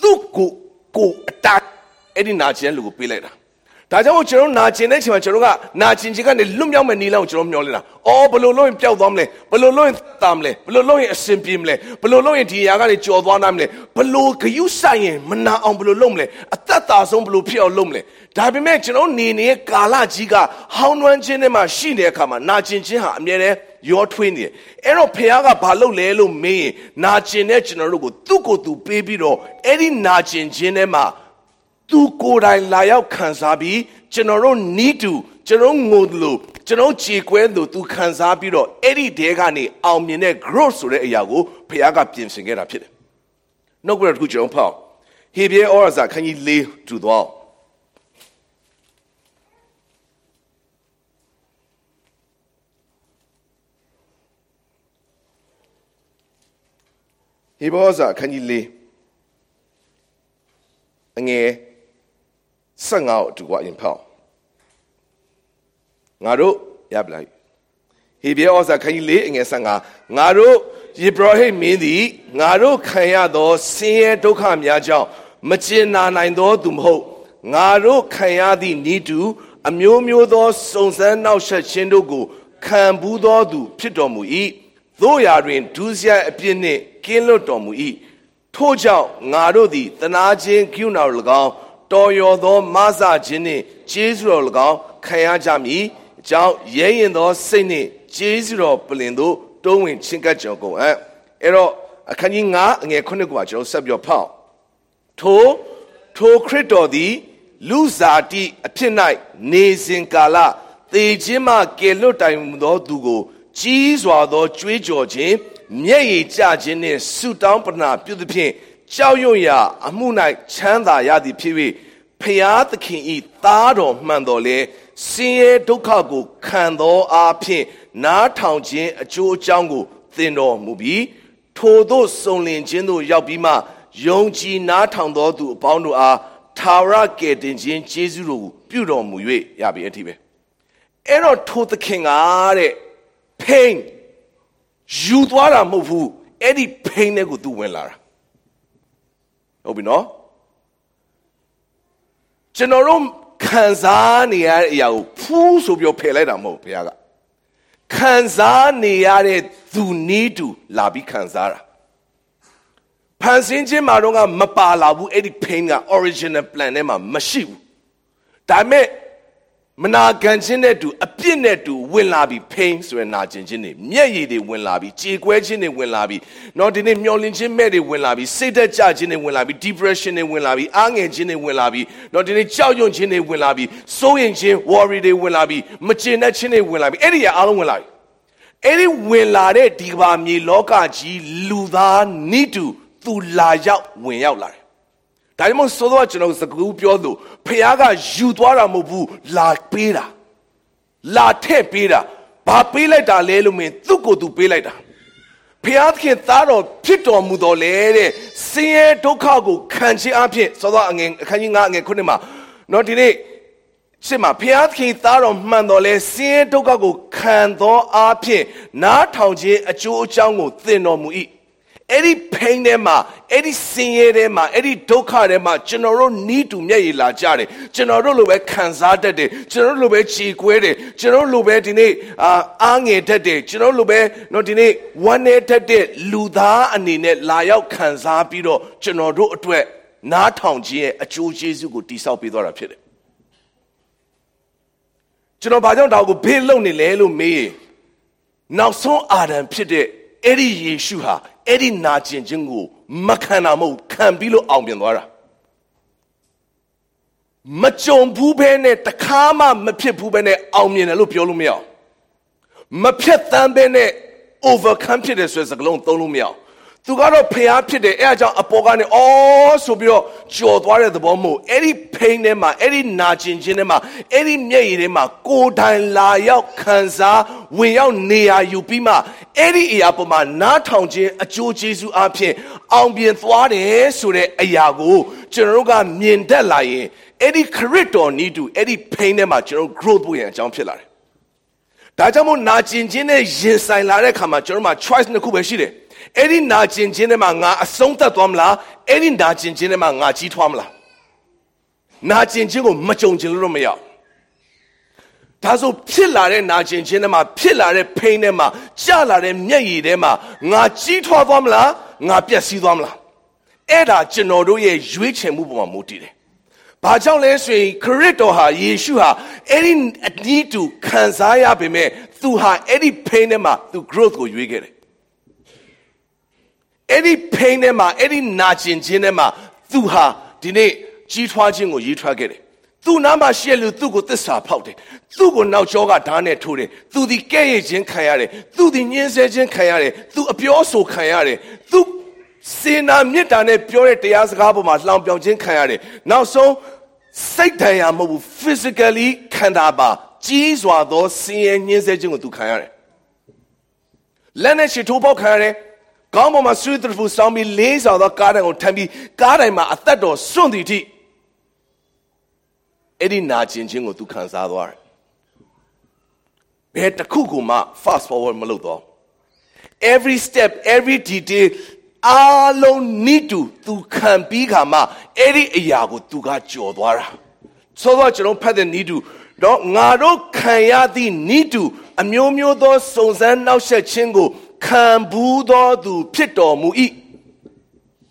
S1: သူ့ကိုကိုအတားအဲ့ဒီနာကျင်လူကိုပေးလိုက်တာ ဒါကြောင့်ကျွန်တော်နာကျင်တဲ့အချိန်မှာကျွန်တော်ကနာကျင်ခြင်းကနေလွတ်မြောက်မယ့်နည်းလမ်းကိုကျွန်တော်မျှော်လင့်တာ။အော်ဘယ်လိုလုပ်ရင်ပျောက်သွားမလဲ။ဘယ်လိုလုပ်ရင်တာမလဲ။ဘယ်လိုလုပ်ရင်အဆင်ပြေမလဲ။ဘယ်လိုလုပ်ရင်ဒီຢာကနေကြော်သွားနိုင်မလဲ။ဘယ်လိုဂယုဆိုင်ရင်မနာအောင်ဘယ်လိုလုပ်မလဲ။အသက်သာဆုံးဘယ်လိုဖြစ်အောင်လုပ်မလဲ။ဒါပေမဲ့ကျွန်တော်နေနေတဲ့ကာလကြီးကဟောင်းနှွမ်းခြင်းထဲမှာရှိနေတဲ့အခါမှာနာကျင်ခြင်းဟာအမြဲတမ်းရောထွေးနေတယ်။အဲ့တော့ဖခင်ကဘာလုပ်လဲလို့မေးရင်နာကျင်တဲ့ကျွန်တော်တို့ကိုသူ့ကိုယ်သူပေးပြီးတော့အဲ့ဒီနာကျင်ခြင်းထဲမှာ သူကိုယ်တိုင်လာရောက်ခံစားပြီးကျွန်တော်တို့ need to ကျွန်တော်ငိုလို့ကျွန်တော်ခြေကွဲလို့သူခံစားပြီးတော့အဲ့ဒီတဲကနေအောင်မြင်တဲ့ growth ဆိုတဲ့အရာကိုဖခင်ကပြင်ဆင်ခဲ့တာဖြစ်တယ်။နောက်ကတစ်ခုကျွန်တော်ဖောက်ဟေဘရဲဩရစာခန်းကြီး၄တူသွားဟေဘောဇာခန်းကြီး၄အငယ် 15ကိုအတူကအရင်ဖောက်ငါတို့ရပလိုက်ဟေဘရဲဩဇာခန်းကြီး၄အငယ်15ငါတို့ယေဘရဟိမင်းသည်ငါတို့ခံရသောဆင်းရဲဒုက္ခများကြောင့်မကျင်နာနိုင်သောသူမဟုတ်ငါတို့ခံရသည့်ဤတူအမျိုးမျိုးသောစုံစမ်းနှောက်ယှက်ခြင်းတို့ကိုခံဘူးသောသူ ဖြစ်တော်မူ၏တို့ရာတွင်ဒုစရိုက်အပြစ်နှင့်ကင်းလွတ်တော်မူ၏ထို့ကြောင့်ငါတို့သည်တနာခြင်းကိူနာတော်၎င်း တော်ရောသောမဆခြင်းနှင့်ကျေးဇူးတော်၎င်းခံရကြမည်အကြောင်းရဲရင်သောစိတ်နှင့်ကျေးဇူးတော်ပလင်သို့တုံးဝင်ချင်းကပ်ကြောကုန်အပ်အဲ့တော့အခန်းကြီး9အငယ်9ကကျွန်တော်ဆက်ပြောဖောက်ထိုထိုခရစ်တော်သည်လူစားတိအဖြစ်၌နေစဉ်ကာလသေခြင်းမှကယ်လွတ်တိုင်မူသောသူကိုကြီးစွာသောကြွေးကြော်ခြင်းမျက်ရည်ကျခြင်းနှင့်ဆုတောင်းပနာပြုသဖြင့် ကြောက်ရွံ့ရာအမှု၌ချမ်းသာရသည်ဖြစ်၍ဖျားသခင်ဤသားတော်မှန်တော်လေဆင်းရဲဒုက္ခကိုခံသောအားဖြင့်နားထောင်ခြင်းအကျိုးအကြောင်းကိုသင်တော်မူပြီးထိုသို့စုံလင်ခြင်းသို့ရောက်ပြီးမှယုံကြည်နားထောင်သောသူအပေါင်းတို့အားထာဝရကယ်တင်ခြင်းကျေးဇူးတော်ကိုပြုတော်မူ၍ရပြီအထိပဲအဲ့တော့ထိုသခင်ကတဲ့ pain ယူသွားတာမဟုတ်ဘူးအဲ့ဒီ pain နဲ့ကိုသူဝင်လာတာ ဟုတ်ပြီနော်ကျွန်တော်တို့ခံစားနေရတဲ့အရာကိုဖူးဆိုပြီးဖယ်လိုက်တာမဟုတ်ဘုရားကခံစားနေရတဲ့သူနီးတူလာပြီးခံစားတာဖန်ဆင်းခြင်းမှာတော့မပါလာဘူးအဲ့ဒီ pain က original plan ထဲမှာမရှိဘူးဒါပေမဲ့ မနာခံခြင်းနဲ့တူအပြစ်နဲ့တူဝင်လာပြီး pain ဆိုရနာကျင်ခြင်းတွေမျက်ရည်တွေဝင်လာပြီးကြေကွဲခြင်းတွေဝင်လာပြီးတော့ဒီနေ့မျောလင့်ခြင်းမဲ့တွေဝင်လာပြီးစိတ်သက်ကြခြင်းတွေဝင်လာပြီး depression တွေဝင်လာပြီးအားငယ်ခြင်းတွေဝင်လာပြီးတော့ဒီနေ့ကြောက်ရွံ့ခြင်းတွေဝင်လာပြီးစိုးရိမ်ခြင်း worry တွေဝင်လာပြီးမကျေနပ်ခြင်းတွေဝင်လာပြီးအဲ့ဒီရအားလုံးဝင်လာပြီးအဲ့ဒီဝင်လာတဲ့ဒီကဘာမြေလောကကြီးလူသားနိတူသူလာရောက်ဝင်ရောက်လာတယ် ဒါကြောင့်ဆိုတော့ကျွန်တော်စကူပြောသူဖခင်ကယူသွားတာမဟုတ်ဘူးလာပေးတာလာထည့်ပေးတာဘာပေးလိုက်တာလဲလို့မင်းသူ့ကိုယ်သူပေးလိုက်တာဖခင်သားတော်ဖြစ်တော်မူတော်လေတဲ့ဆင်းရဲဒုက္ခကိုခံခြင်းအဖြစ်ဆိုတော့အငယ်အခန်းကြီး9အငယ်9မှာနော်ဒီနေ့ရှင်းမှာဖခင်သားတော်မှန်တော်လဲဆင်းရဲဒုက္ခကိုခံသောအဖြစ်နားထောင်ခြင်းအကျိုးအကြောင်းကိုသင်တော်မူ၏ အဲ့ဒီ pain ထဲမှာအဲ့ဒီဆင်းရဲထဲမှာအဲ့ဒီဒုက္ခထဲမှာကျွန်တော်တို့နီးတူမျက်ရည်လာကြတယ်ကျွန်တော်တို့လိုပဲခံစားတတ်တယ်ကျွန်တော်တို့လိုပဲခြေကွဲတယ်ကျွန်တော်တို့လိုပဲဒီနေ့အာအားငယ်တတ်တယ်ကျွန်တော်တို့လိုပဲတော့ဒီနေ့ဝမ်းနေတတ်တဲ့လူသားအနေနဲ့လာရောက်ခံစားပြီးတော့ကျွန်တော်တို့အတွက်နားထောင်ခြင်းရဲ့အကျိုးကျေးဇူးကိုတိဆောက်ပေးသွားတာဖြစ်တယ်ကျွန်တော်ဘာကြောင့်ဒါကိုဘေးလုံနေလဲလို့မေးရင်နောက်ဆုံးအာဒံဖြစ်တဲ့ အဲ့ဒီယေရှုဟာအဲ့ဒီနာကျင်ခြင်းကိုမခံတာမဟုတ်ခံပြီးလို့အောင်မြင်သွားတာမကြုံဘူးဘဲနဲ့တခါမှမဖြစ်ဘူးဘဲနဲ့အောင်မြင်တယ်လို့ပြောလို့မရအောင်မဖြတ်သန်းဘဲနဲ့ overcome ဖြစ်တယ်ဆိုတဲ့စကားလုံးသုံးလို့မရအောင် သူကတော့ဖျားဖြစ်တယ်အဲအကြောင်းအပေါ်ကနေအော်ဆိုပြီးတော့ကြော်သွားတဲ့သဘောမဟုတ်အဲ့ဒီ pain ထဲမှာအဲ့ဒီနာကျင်ခြင်းထဲမှာအဲ့ဒီမျက်ရည်ထဲမှာကိုယ်တိုင်လာရောက်ခံစားဝင်ရောက်နေရာယူပြီးမှအဲ့ဒီအရာပေါ်မှာနားထောင်ခြင်းအကျိုးကျေးဇူးအဖြစ်အောင်ပြင်သွားတယ်ဆိုတဲ့အရာကိုကျွန်တော်တို့ကမြင်တတ်လာရင်အဲ့ဒီခရစ်တော်နီးတူအဲ့ဒီ pain ထဲမှာကျွန်တော် growth ဖို့ရန်အကြောင်းဖြစ်လာတယ်ဒါကြောင့်မို့နာကျင်ခြင်းနဲ့ရင်ဆိုင်လာတဲ့အခါမှာကျွန်တော်တို့မှာ choice နှစ်ခုပဲရှိတယ် အဲ့ဒီနာကျင်ခြင်းထဲမှာငါအဆုံးသတ်သွားမလားအဲ့ဒီနာကျင်ခြင်းထဲမှာငါကြီးထွားမလားနာကျင်ခြင်းကိုမကြုံကျင်လို့မရဒါဆိုဖြစ်လာတဲ့နာကျင်ခြင်းထဲမှာဖြစ်လာတဲ့ဖိန်းထဲမှာကြာလာတဲ့မျက်ရည်ထဲမှာငါကြီးထွားသွားမလားငါပျက်စီးသွားမလားအဲ့ဒါကျွန်တော်တို့ရဲ့ရွေးချယ်မှုပေါ်မှာမူတည်တယ်ဘာကြောင့်လဲဆိုရင်ခရစ်တော်ဟာယေရှုဟာအဲ့ဒီအနည်းတူခံစားရပေမဲ့သူဟာအဲ့ဒီ pain ထဲမှာသူ growth ကိုရွေးခဲ့တယ် အဲ့ဒီ pain ထဲမှာအဲ့ဒီနာကျင်ခြင်းထဲမှာသူဟာဒီနေ့ကြီးထွားခြင်းကိုရေးထွားခဲ့တယ်သူ့နားမှာရှိတဲ့လူသူ့ကိုသစ္စာဖောက်တယ်သူ့ကိုနောက်ကျောကဓာတ်နဲ့ထိုးတယ်သူဒီကဲ့ရဲ့ခြင်းခံရတယ်သူဒီညှင်းဆဲခြင်းခံရတယ်သူအပြောဆိုခံရတယ်သူစေနာမေတ္တာနဲ့ပြောတဲ့တရားစကားပေါ်မှာလှောင်ပြောင်ခြင်းခံရတယ်နောက်ဆုံးစိတ်ဒဏ်ရာမဟုတ်ဘူး physically ခန္ဓာပါကြီးစွာသောဆင်းရဲညှင်းဆဲခြင်းကိုသူခံရတယ်လက်နဲ့ရှစ်ထိုးပေါက်ခံရတယ် ကောင်းပေါ်မှာဆွေးတရဖူစောင်းပြီးလေးဆောင်သောကားတိုင်ကိုထမ်းပြီးကားတိုင်မှာအသက်တော်စွန့်သည်ထိအဲ့ဒီနာကျင်ခြင်းကိုသူခံစားသွားတယ်ဘယ်တစ်ခုကိုမှ fast forward မလုပ်တော့ every step every detail အားလုံး need to သူခံပြီးခါမှအဲ့ဒီအရာကိုသူကကြော်သွားတာဆိုတော့ကျွန်တော်ဖတ်တဲ့ need to တော့ငါတို့ခံရသည့် need to အမျိုးမျိုးသောစုံစမ်းနှောက်ယှက်ခြင်းကို ခံဘူးသောသူ ဖြစ်တော်မူ၏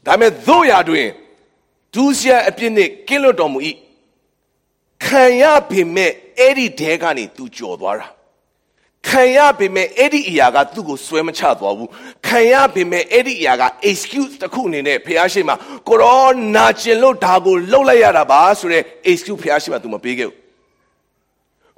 S1: ဒါမဲ့သို့ရာတွင်ဒုစရအပြစ်နှင့်ကင်းလွတ်တော်မူ၏ခံရပေမဲ့အဲ့ဒီတဲကနေသူကြော်သွားတာခံရပေမဲ့အဲ့ဒီအရာကသူ့ကိုဆွဲမချသွားဘူးခံရပေမဲ့အဲ့ဒီအရာက excuse တစ်ခုအနေနဲ့ဖះရှိမှာကိုရောနာကျင်လို့ဒါကိုလှုပ်လိုက်ရတာပါဆိုတဲ့ excuse ဖះရှိမှာ तू မပေးခဲ့ဘူး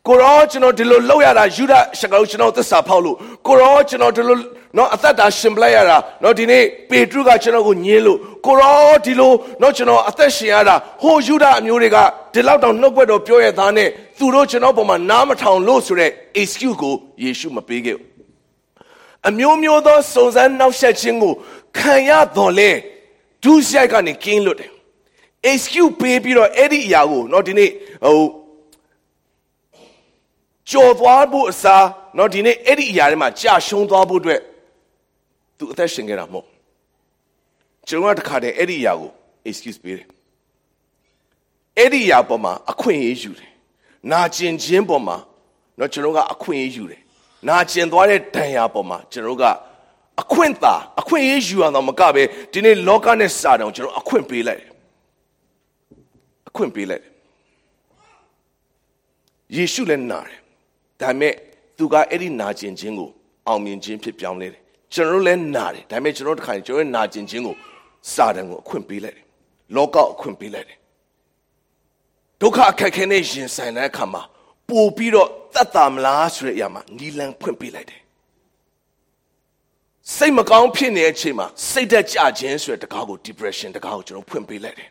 S1: ကိုရောကျွန်တော်ဒီလိုလှုပ်ရတာယူဒရှကောကျွန်တော်သစ္စာဖောက်လို့ကိုရောကျွန်တော်ဒီလိုနော်အသက်တာရှင်ပလိုက်ရတာနော်ဒီနေ့ပေတရုကကျွန်တော်ကိုညင်းလို့ကိုရောဒီလိုနော်ကျွန်တော်အသက်ရှင်ရတာဟိုယူဒအမျိုးတွေကဒီလောက်တောင်နှုတ်ဘက်တော်ပြောရသားနဲ့သူတို့ကျွန်တော်ပုံမှာနားမထောင်လို့ဆိုတဲ့ excuse ကိုယေရှုမပေးခဲ့ဘူးအမျိုးမျိုးသောစုံစမ်းနှောက်ယှက်ခြင်းကိုခံရတော်လဲဒုစရိုက်ကနေကင်းလွတ်တယ် excuse ပေးပြီးတော့အဲ့ဒီအရာကိုနော်ဒီနေ့ဟို ကြော်သွားဖို့အစားနော်ဒီနေ့အဲ့ဒီအရာတွေမှာကြာရှုံးသွားဖို့အတွက်သူအသက်ရှင်ခဲ့တာမဟုတ်ကျွန်တော်ကတခါတည်းအဲ့ဒီအရာကို excuse ပေးတယ်အဲ့ဒီအရာပေါ်မှာအခွင့်အရေးယူတယ်နာကျင်ခြင်းပေါ်မှာနော်ကျွန်တော်ကအခွင့်အရေးယူတယ်နာကျင်သွားတဲ့ဒဏ်ရာပေါ်မှာကျွန်တော်ကအခွင့်သာအခွင့်အရေးယူရအောင်မကပဲဒီနေ့လောကနဲ့စာတောင်ကျွန်တော်အခွင့်ပေးလိုက်တယ်အခွင့်ပေးလိုက်တယ်ယေရှုလည်းနာတယ် ဒါပေမဲ့သူကအဲ့ဒီနာကျင်ခြင်းကိုအောင်မြင်ခြင်းဖြစ်ပြောင်းလဲတယ်ကျွန်တော်တို့လည်းနာတယ်ဒါပေမဲ့ကျွန်တော်တို့တစ်ခါကျွန်တော်ရဲ့နာကျင်ခြင်းကိုစာတန်ကိုအခွင့်ပေးလိုက်တယ်လောကအခွင့်ပေးလိုက်တယ်ဒုက္ခအခက်ခဲနဲ့ရင်ဆိုင်တဲ့အခါမှာပို့ပြီးတော့တတ်တာမလားဆိုတဲ့အရာမှာနီလန်ဖွင့်ပေးလိုက်တယ်စိတ်မကောင်းဖြစ်နေတဲ့အချိန်မှာစိတ်သက်ကြခြင်းဆိုတဲ့တကားကို depression တကားကိုကျွန်တော်ဖွင့်ပေးလိုက်တယ်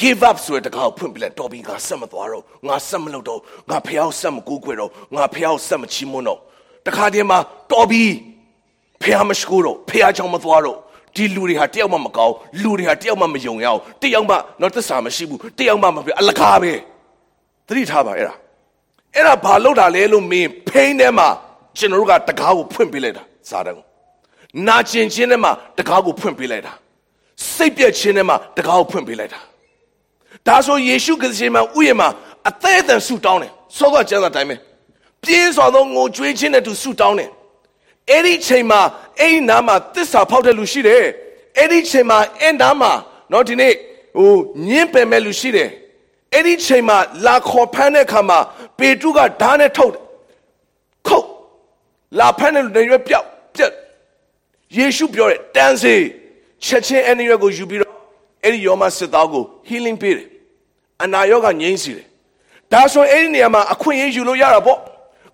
S1: give up ဆိုတဲ့တကားကိုဖွင့်ပြလိုက်တော်ပြီငါဆက်မသွားတော့ငါဆက်မလုပ်တော့ငါဖះဆက်မကူးခွေတော့ငါဖះဆက်မချီးမွမ်းတော့တခါတည်းမှာတော်ပြီဖះမရှိကိုတော့ဖះချောင်းမသွားတော့ဒီလူတွေဟာတယောက်မှမကောင်းလူတွေဟာတယောက်မှမယုံရအောင်တယောက်မှတော့သစ္စာမရှိဘူးတယောက်မှမပြအလကားပဲသတိထားပါအဲ့ဒါအဲ့ဒါဘာလို့တာလဲလို့မင်းဖိန်းထဲမှာကျွန်တော်တို့ကတကားကိုဖွင့်ပေးလိုက်တာစားတယ်နာကျင်ခြင်းထဲမှာတကားကိုဖွင့်ပေးလိုက်တာစိတ်ပြက်ခြင်းထဲမှာတကားကိုဖွင့်ပေးလိုက်တာ ဒါဆိုယေရှုခရစ်ရှင်မှာဥယျာဉ်မှာအသေးအတန်ဆူတောင်းတယ်စောကကျမ်းစာတိုင်းပဲပြင်းစွာသောငိုကြွေးခြင်းနဲ့သူဆူတောင်းတယ်အဲ့ဒီချိန်မှာအဲ့ဒီနားမှာတစ္ဆာဖောက်တဲ့လူရှိတယ်အဲ့ဒီချိန်မှာအဲ့နားမှာနော်ဒီနေ့ဟိုညင်းပယ်မဲ့လူရှိတယ်အဲ့ဒီချိန်မှာလာခေါ်ဖမ်းတဲ့အခါမှာပေတရုကဓာတ်နဲ့ထုတ်ခုတ်လာဖမ်းတဲ့လူတွေရွက်ပြောက်ပြက်ယေရှုပြောတယ်တန်းစေချက်ချင်းအဲ့ဒီရွက်ကိုယူပြီးတော့ အဲ့ဒီယောမစစ်သားကို healing ပေးတယ်အနာရောဂါငြိမ်းစေတယ်ဒါဆိုအဲ့ဒီနေရာမှာအခွင့်အရေးယူလို့ရတာပေါ့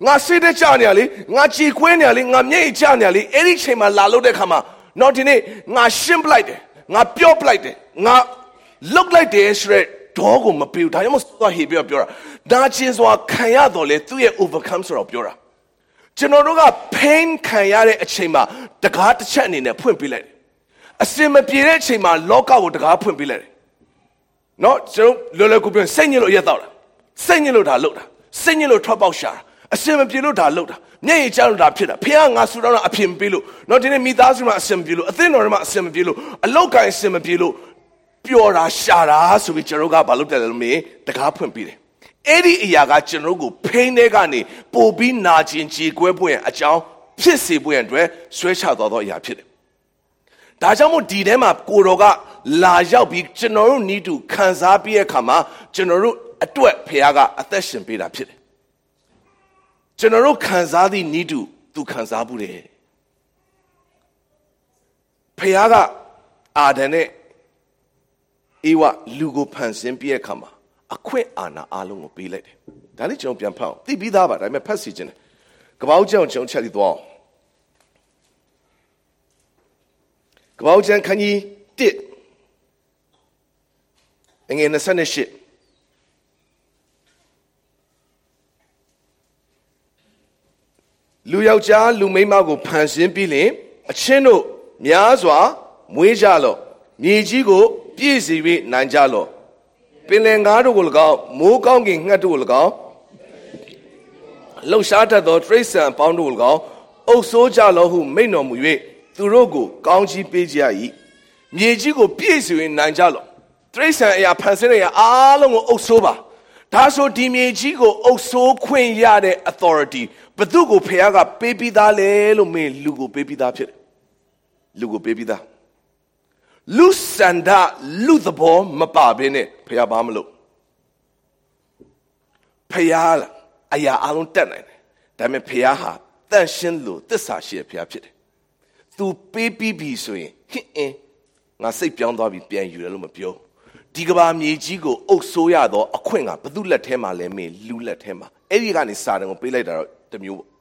S1: ငါစိတ်တကြနေရလေငါကြည်ခွေးနေရလေငါမျက်ရည်ကျနေရလေအဲ့ဒီချိန်မှာလာလို့တဲ့ခါမှာတော့ဒီနေ့ငါရှင်းပလိုက်တယ်ငါပြောပလိုက်တယ်ငါလုတ်လိုက်တယ်ဆိုရက်ဒေါကိုမပေးဘူးဒါကြောင့်မသွားဟေပြောပြောတာဒါချင်းစွာခံရတော့လေသူ့ရဲ့ overcome ဆိုတော့ပြောတာကျွန်တော်တို့က pain ခံရတဲ့အချိန်မှာတကားတစ်ချက်အနေနဲ့ဖွင့်ပေးလိုက်တယ် အစင်မပြေတဲ့အချိန်မှာလောကကိုတကားဖွင့်ပေးလိုက်တယ်နော်ကျွန်တော်လွယ်လွယ်ကူပြောစိတ်ညစ်လို့ရက်တော့တာစိတ်ညစ်လို့ဒါလုပ်တာစိတ်ညစ်လို့ထွက်ပေါက်ရှာတာအစင်မပြေလို့ဒါလုပ်တာမျက်ရည်ကျလို့ဒါဖြစ်တာဖေကငါဆူတော့တာအဖြစ်မပြေလို့နော်ဒီနေ့မိသားစုမှာအစင်မပြေလို့အသင်းတော်တွေမှာအစင်မပြေလို့အလောက်ကိုင်းအစင်မပြေလို့ပျော်တာရှာတာဆိုပြီးကျွန်တော်ကဘာလုပ်တယ်လဲလို့မေးတကားဖွင့်ပေးတယ်အဲ့ဒီအရာကကျွန်တော်ကိုဖိန်းတဲ့ကနေပို့ပြီးနာကျင်ကြေကွဲပွင့်အကြောင်းဖြစ်စေပွင့်အတွက်ဆွဲချသွားသောအရာဖြစ်တယ် ဒါကြောင့်မို့ဒီထဲမှာကိုတော်ကလာရောက်ပြီးကျွန်တော်တို့နီးတူခံစားပြီးတဲ့အခါမှာကျွန်တော်တို့အတွက်ဖခင်ကအသက်ရှင်ပေးတာဖြစ်တယ်ကျွန်တော်တို့ခံစားသည့်နီးတူသူခံစားမှုတယ်ဖခင်ကအာဒန်နဲ့အေဝလူကိုဖန်ဆင်းပြီးတဲ့အခါမှာအခွင့်အာဏာအလုံးကိုပေးလိုက်တယ်ဒါလေးကျွန်တော်ပြန်ဖတ်အောင်သိပြီးသားပါဒါပေမဲ့ဖတ်စီခြင်းတယ်ကပောက်ကြောင်ကျွန်တော်ချက်ပြီးသွားအောင် ကပောက်ကျန်ခန်းကြီး1ငွေ28လူယောက်ျားလူမိန်းမကိုဖန်ဆင်းပြီးလင်အချင်းတို့များစွာမွေးကြလော့မြေကြီးကို ပြည့်စည်၍နိုင်ကြလော့ပင်လယ်ငါးတို့ကို၎င်းမိုးကောင်းကင်ငှက်တို့ကို၎င်းလှုပ်ရှားတတ်သောတရိษံအပေါင်းတို့ကို၎င်းအုပ်ဆိုးကြလော့ဟုမိန့်တော်မူ၍ သူတို့ကိုကောင်းချီးပေးကြ၏မြေကြီးကိုပြည့်စည်၍နိုင်ကြလော့တရိษံအရာဖန်ဆင်းတဲ့အရာအားလုံးကိုအုပ်ဆိုးပါဒါဆိုဒီမြေကြီးကိုအုပ်ဆိုးခွင့်ရတဲ့ authority ဘသူကိုဖခင်ကပေးပြီးသားလဲလို့မင်းလူကိုပေးပြီးသားဖြစ်တယ်လူကိုပေးပြီးသားလူစန္ဒလူသဘောမပါဘဲနဲ့ဖခင်ဘာမလို့ဖခင်အရာအလုံးတက်နိုင်တယ်ဒါပေမဲ့ဖခင်ဟာတန့်ရှင်းလို့တစ္ဆာရှိတဲ့ဖခင်ဖြစ်တယ် သူပေးပြီးပြီဆိုရင်ဟင်းအင်းငါစိတ်ပြောင်းသွားပြီပြန်ယူတယ်လို့မပြောဒီကဘာမြေကြီးကိုအုပ်ဆိုးရတော့အခွင့်ကဘသူလက်ထဲမှာလဲမင်းလူလက်ထဲမှာအဲ့ဒီကနေစာတန်ကိုပေးလိုက်တာတော့တမျိုးပေါ့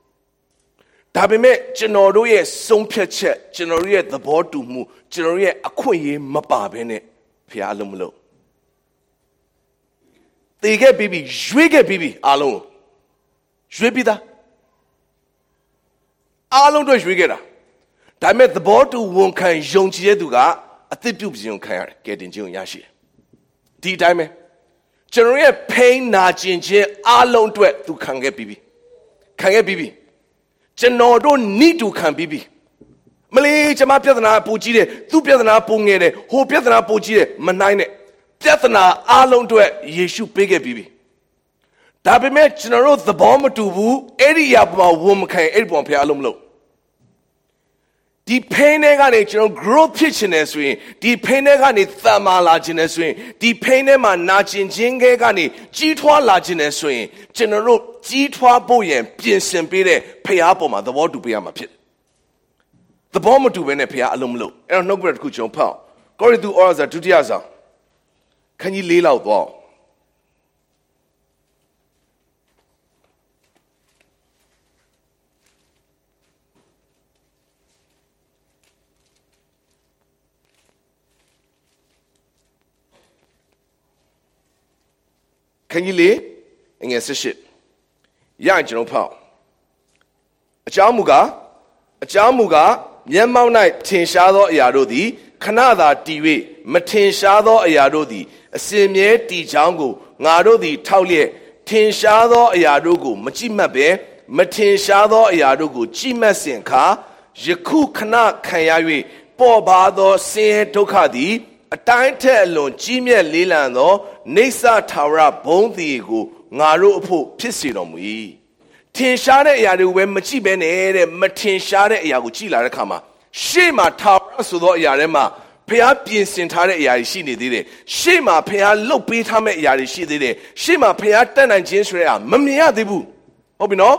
S1: ဒါပေမဲ့ကျွန်တော်တို့ရဲ့ဆုံးဖြတ်ချက်ကျွန်တော်တို့ရဲ့သဘောတူမှုကျွန်တော်တို့ရဲ့အခွင့်အရေးမပါဘဲနဲ့ဖះအလုံးမလို့တေခဲ့ပြီးပြီရွေးခဲ့ပြီးပြီအားလုံးရွေးပြီးသားအားလုံးတို့ရွေးခဲ့တာ ဒါပေမဲ့သဘောတူဝန်ခံယုံကြည်တဲ့သူကအသစ်ပြုပြင်ခံရတယ်ကဲတင်ခြင်းကိုရရှိတယ်ဒီအတိုင်းပဲကျွန်တော်ရဲ့ pain နာကျင်ခြင်းအားလုံးအတွက်သူခံခဲ့ပြီးပြီခံခဲ့ပြီးပြီကျွန်တော်တို့နိတူခံပြီးပြီမလေးကျွန်မပြဿနာပူကြီးတယ်သူပြဿနာပူငယ်တယ်ဟိုပြဿနာပူကြီးတယ်မနိုင်နဲ့ပြဿနာအားလုံးအတွက်ယေရှုပေးခဲ့ပြီးပြီဒါပေမဲ့ကျွန်တော်တို့သဘောမတူဘူးအဲ့ဒီအပေါ်မှာဝန်မခံအဲ့ဒီပေါ်ဖះအလုံးမလို့ ဒီ pain တွေကနေကျွန်တော် growth ဖြစ်ချင်တယ်ဆိုရင်ဒီ pain တွေကနေသံမာလာခြင်းတယ်ဆိုရင်ဒီ pain တွေမှာနာကျင်ခြင်းတွေကနေကြီးထွားလာခြင်းတယ်ဆိုရင်ကျွန်တော်တို့ကြီးထွားဖို့ရန်ပြင်ဆင်ပေးတဲ့ဖရားပေါ်မှာသဘောတူပေးရမှာဖြစ်သဘောမတူဘဲနဲ့ဖရားအလုံးမလို့အဲ့တော့နှုတ်ကပတ်တစ်ခုကျွန်တော်ဖောက်ကောရိသူဩရစာဒုတိယဆောင်ခန်းကြီး၄လောက်တော့ခ န်းကြီးလေးအငယ်၁၈ရရင်ကျွန်တော်ဖောက်အကြောင်းမူကားအကြောင်းမူကားမျက်မှောက်၌ထင်ရှားသောအရာတို့သည်ခဏသာတည်၍မထင်ရှားသောအရာတို့သည်အစင်မြဲတည်ချောင်းကိုငါတို့သည်ထောက်လျက်ထင်ရှားသောအရာတို့ကိုမကြည့်မှတ်ပဲမထင်ရှားသောအရာတို့ကိုကြည့်မှတ်စဉ်ခါယခုခဏခံရ၍ပေါ်ပါသောဆင်းရဲဒုက္ခသည် အတိုင်းထက်အလွန်ကြီးမြတ်လေးလံသောနေဆာထာဝရဘုံသည်ကိုငါတို့အဖို့ဖြစ်စေတော်မူ၏ထင်ရှားတဲ့အရာတွေကိုပဲမကြည့်ပဲနဲ့တဲ့မထင်ရှားတဲ့အရာကိုကြည့်လာတဲ့အခါမှာရှေ့မှာထာဝရဆိုသောအရာတွေမှာဖះပြင်ဆင်ထားတဲ့အရာတွေရှိနေသေးတယ်ရှေ့မှာဖះလှုပ်ပေးထားမဲ့အရာတွေရှိသေးတယ်ရှေ့မှာဖះတတ်နိုင်ခြင်းဆိုတဲ့အရာမမြင်ရသေးဘူးဟုတ်ပြီနော်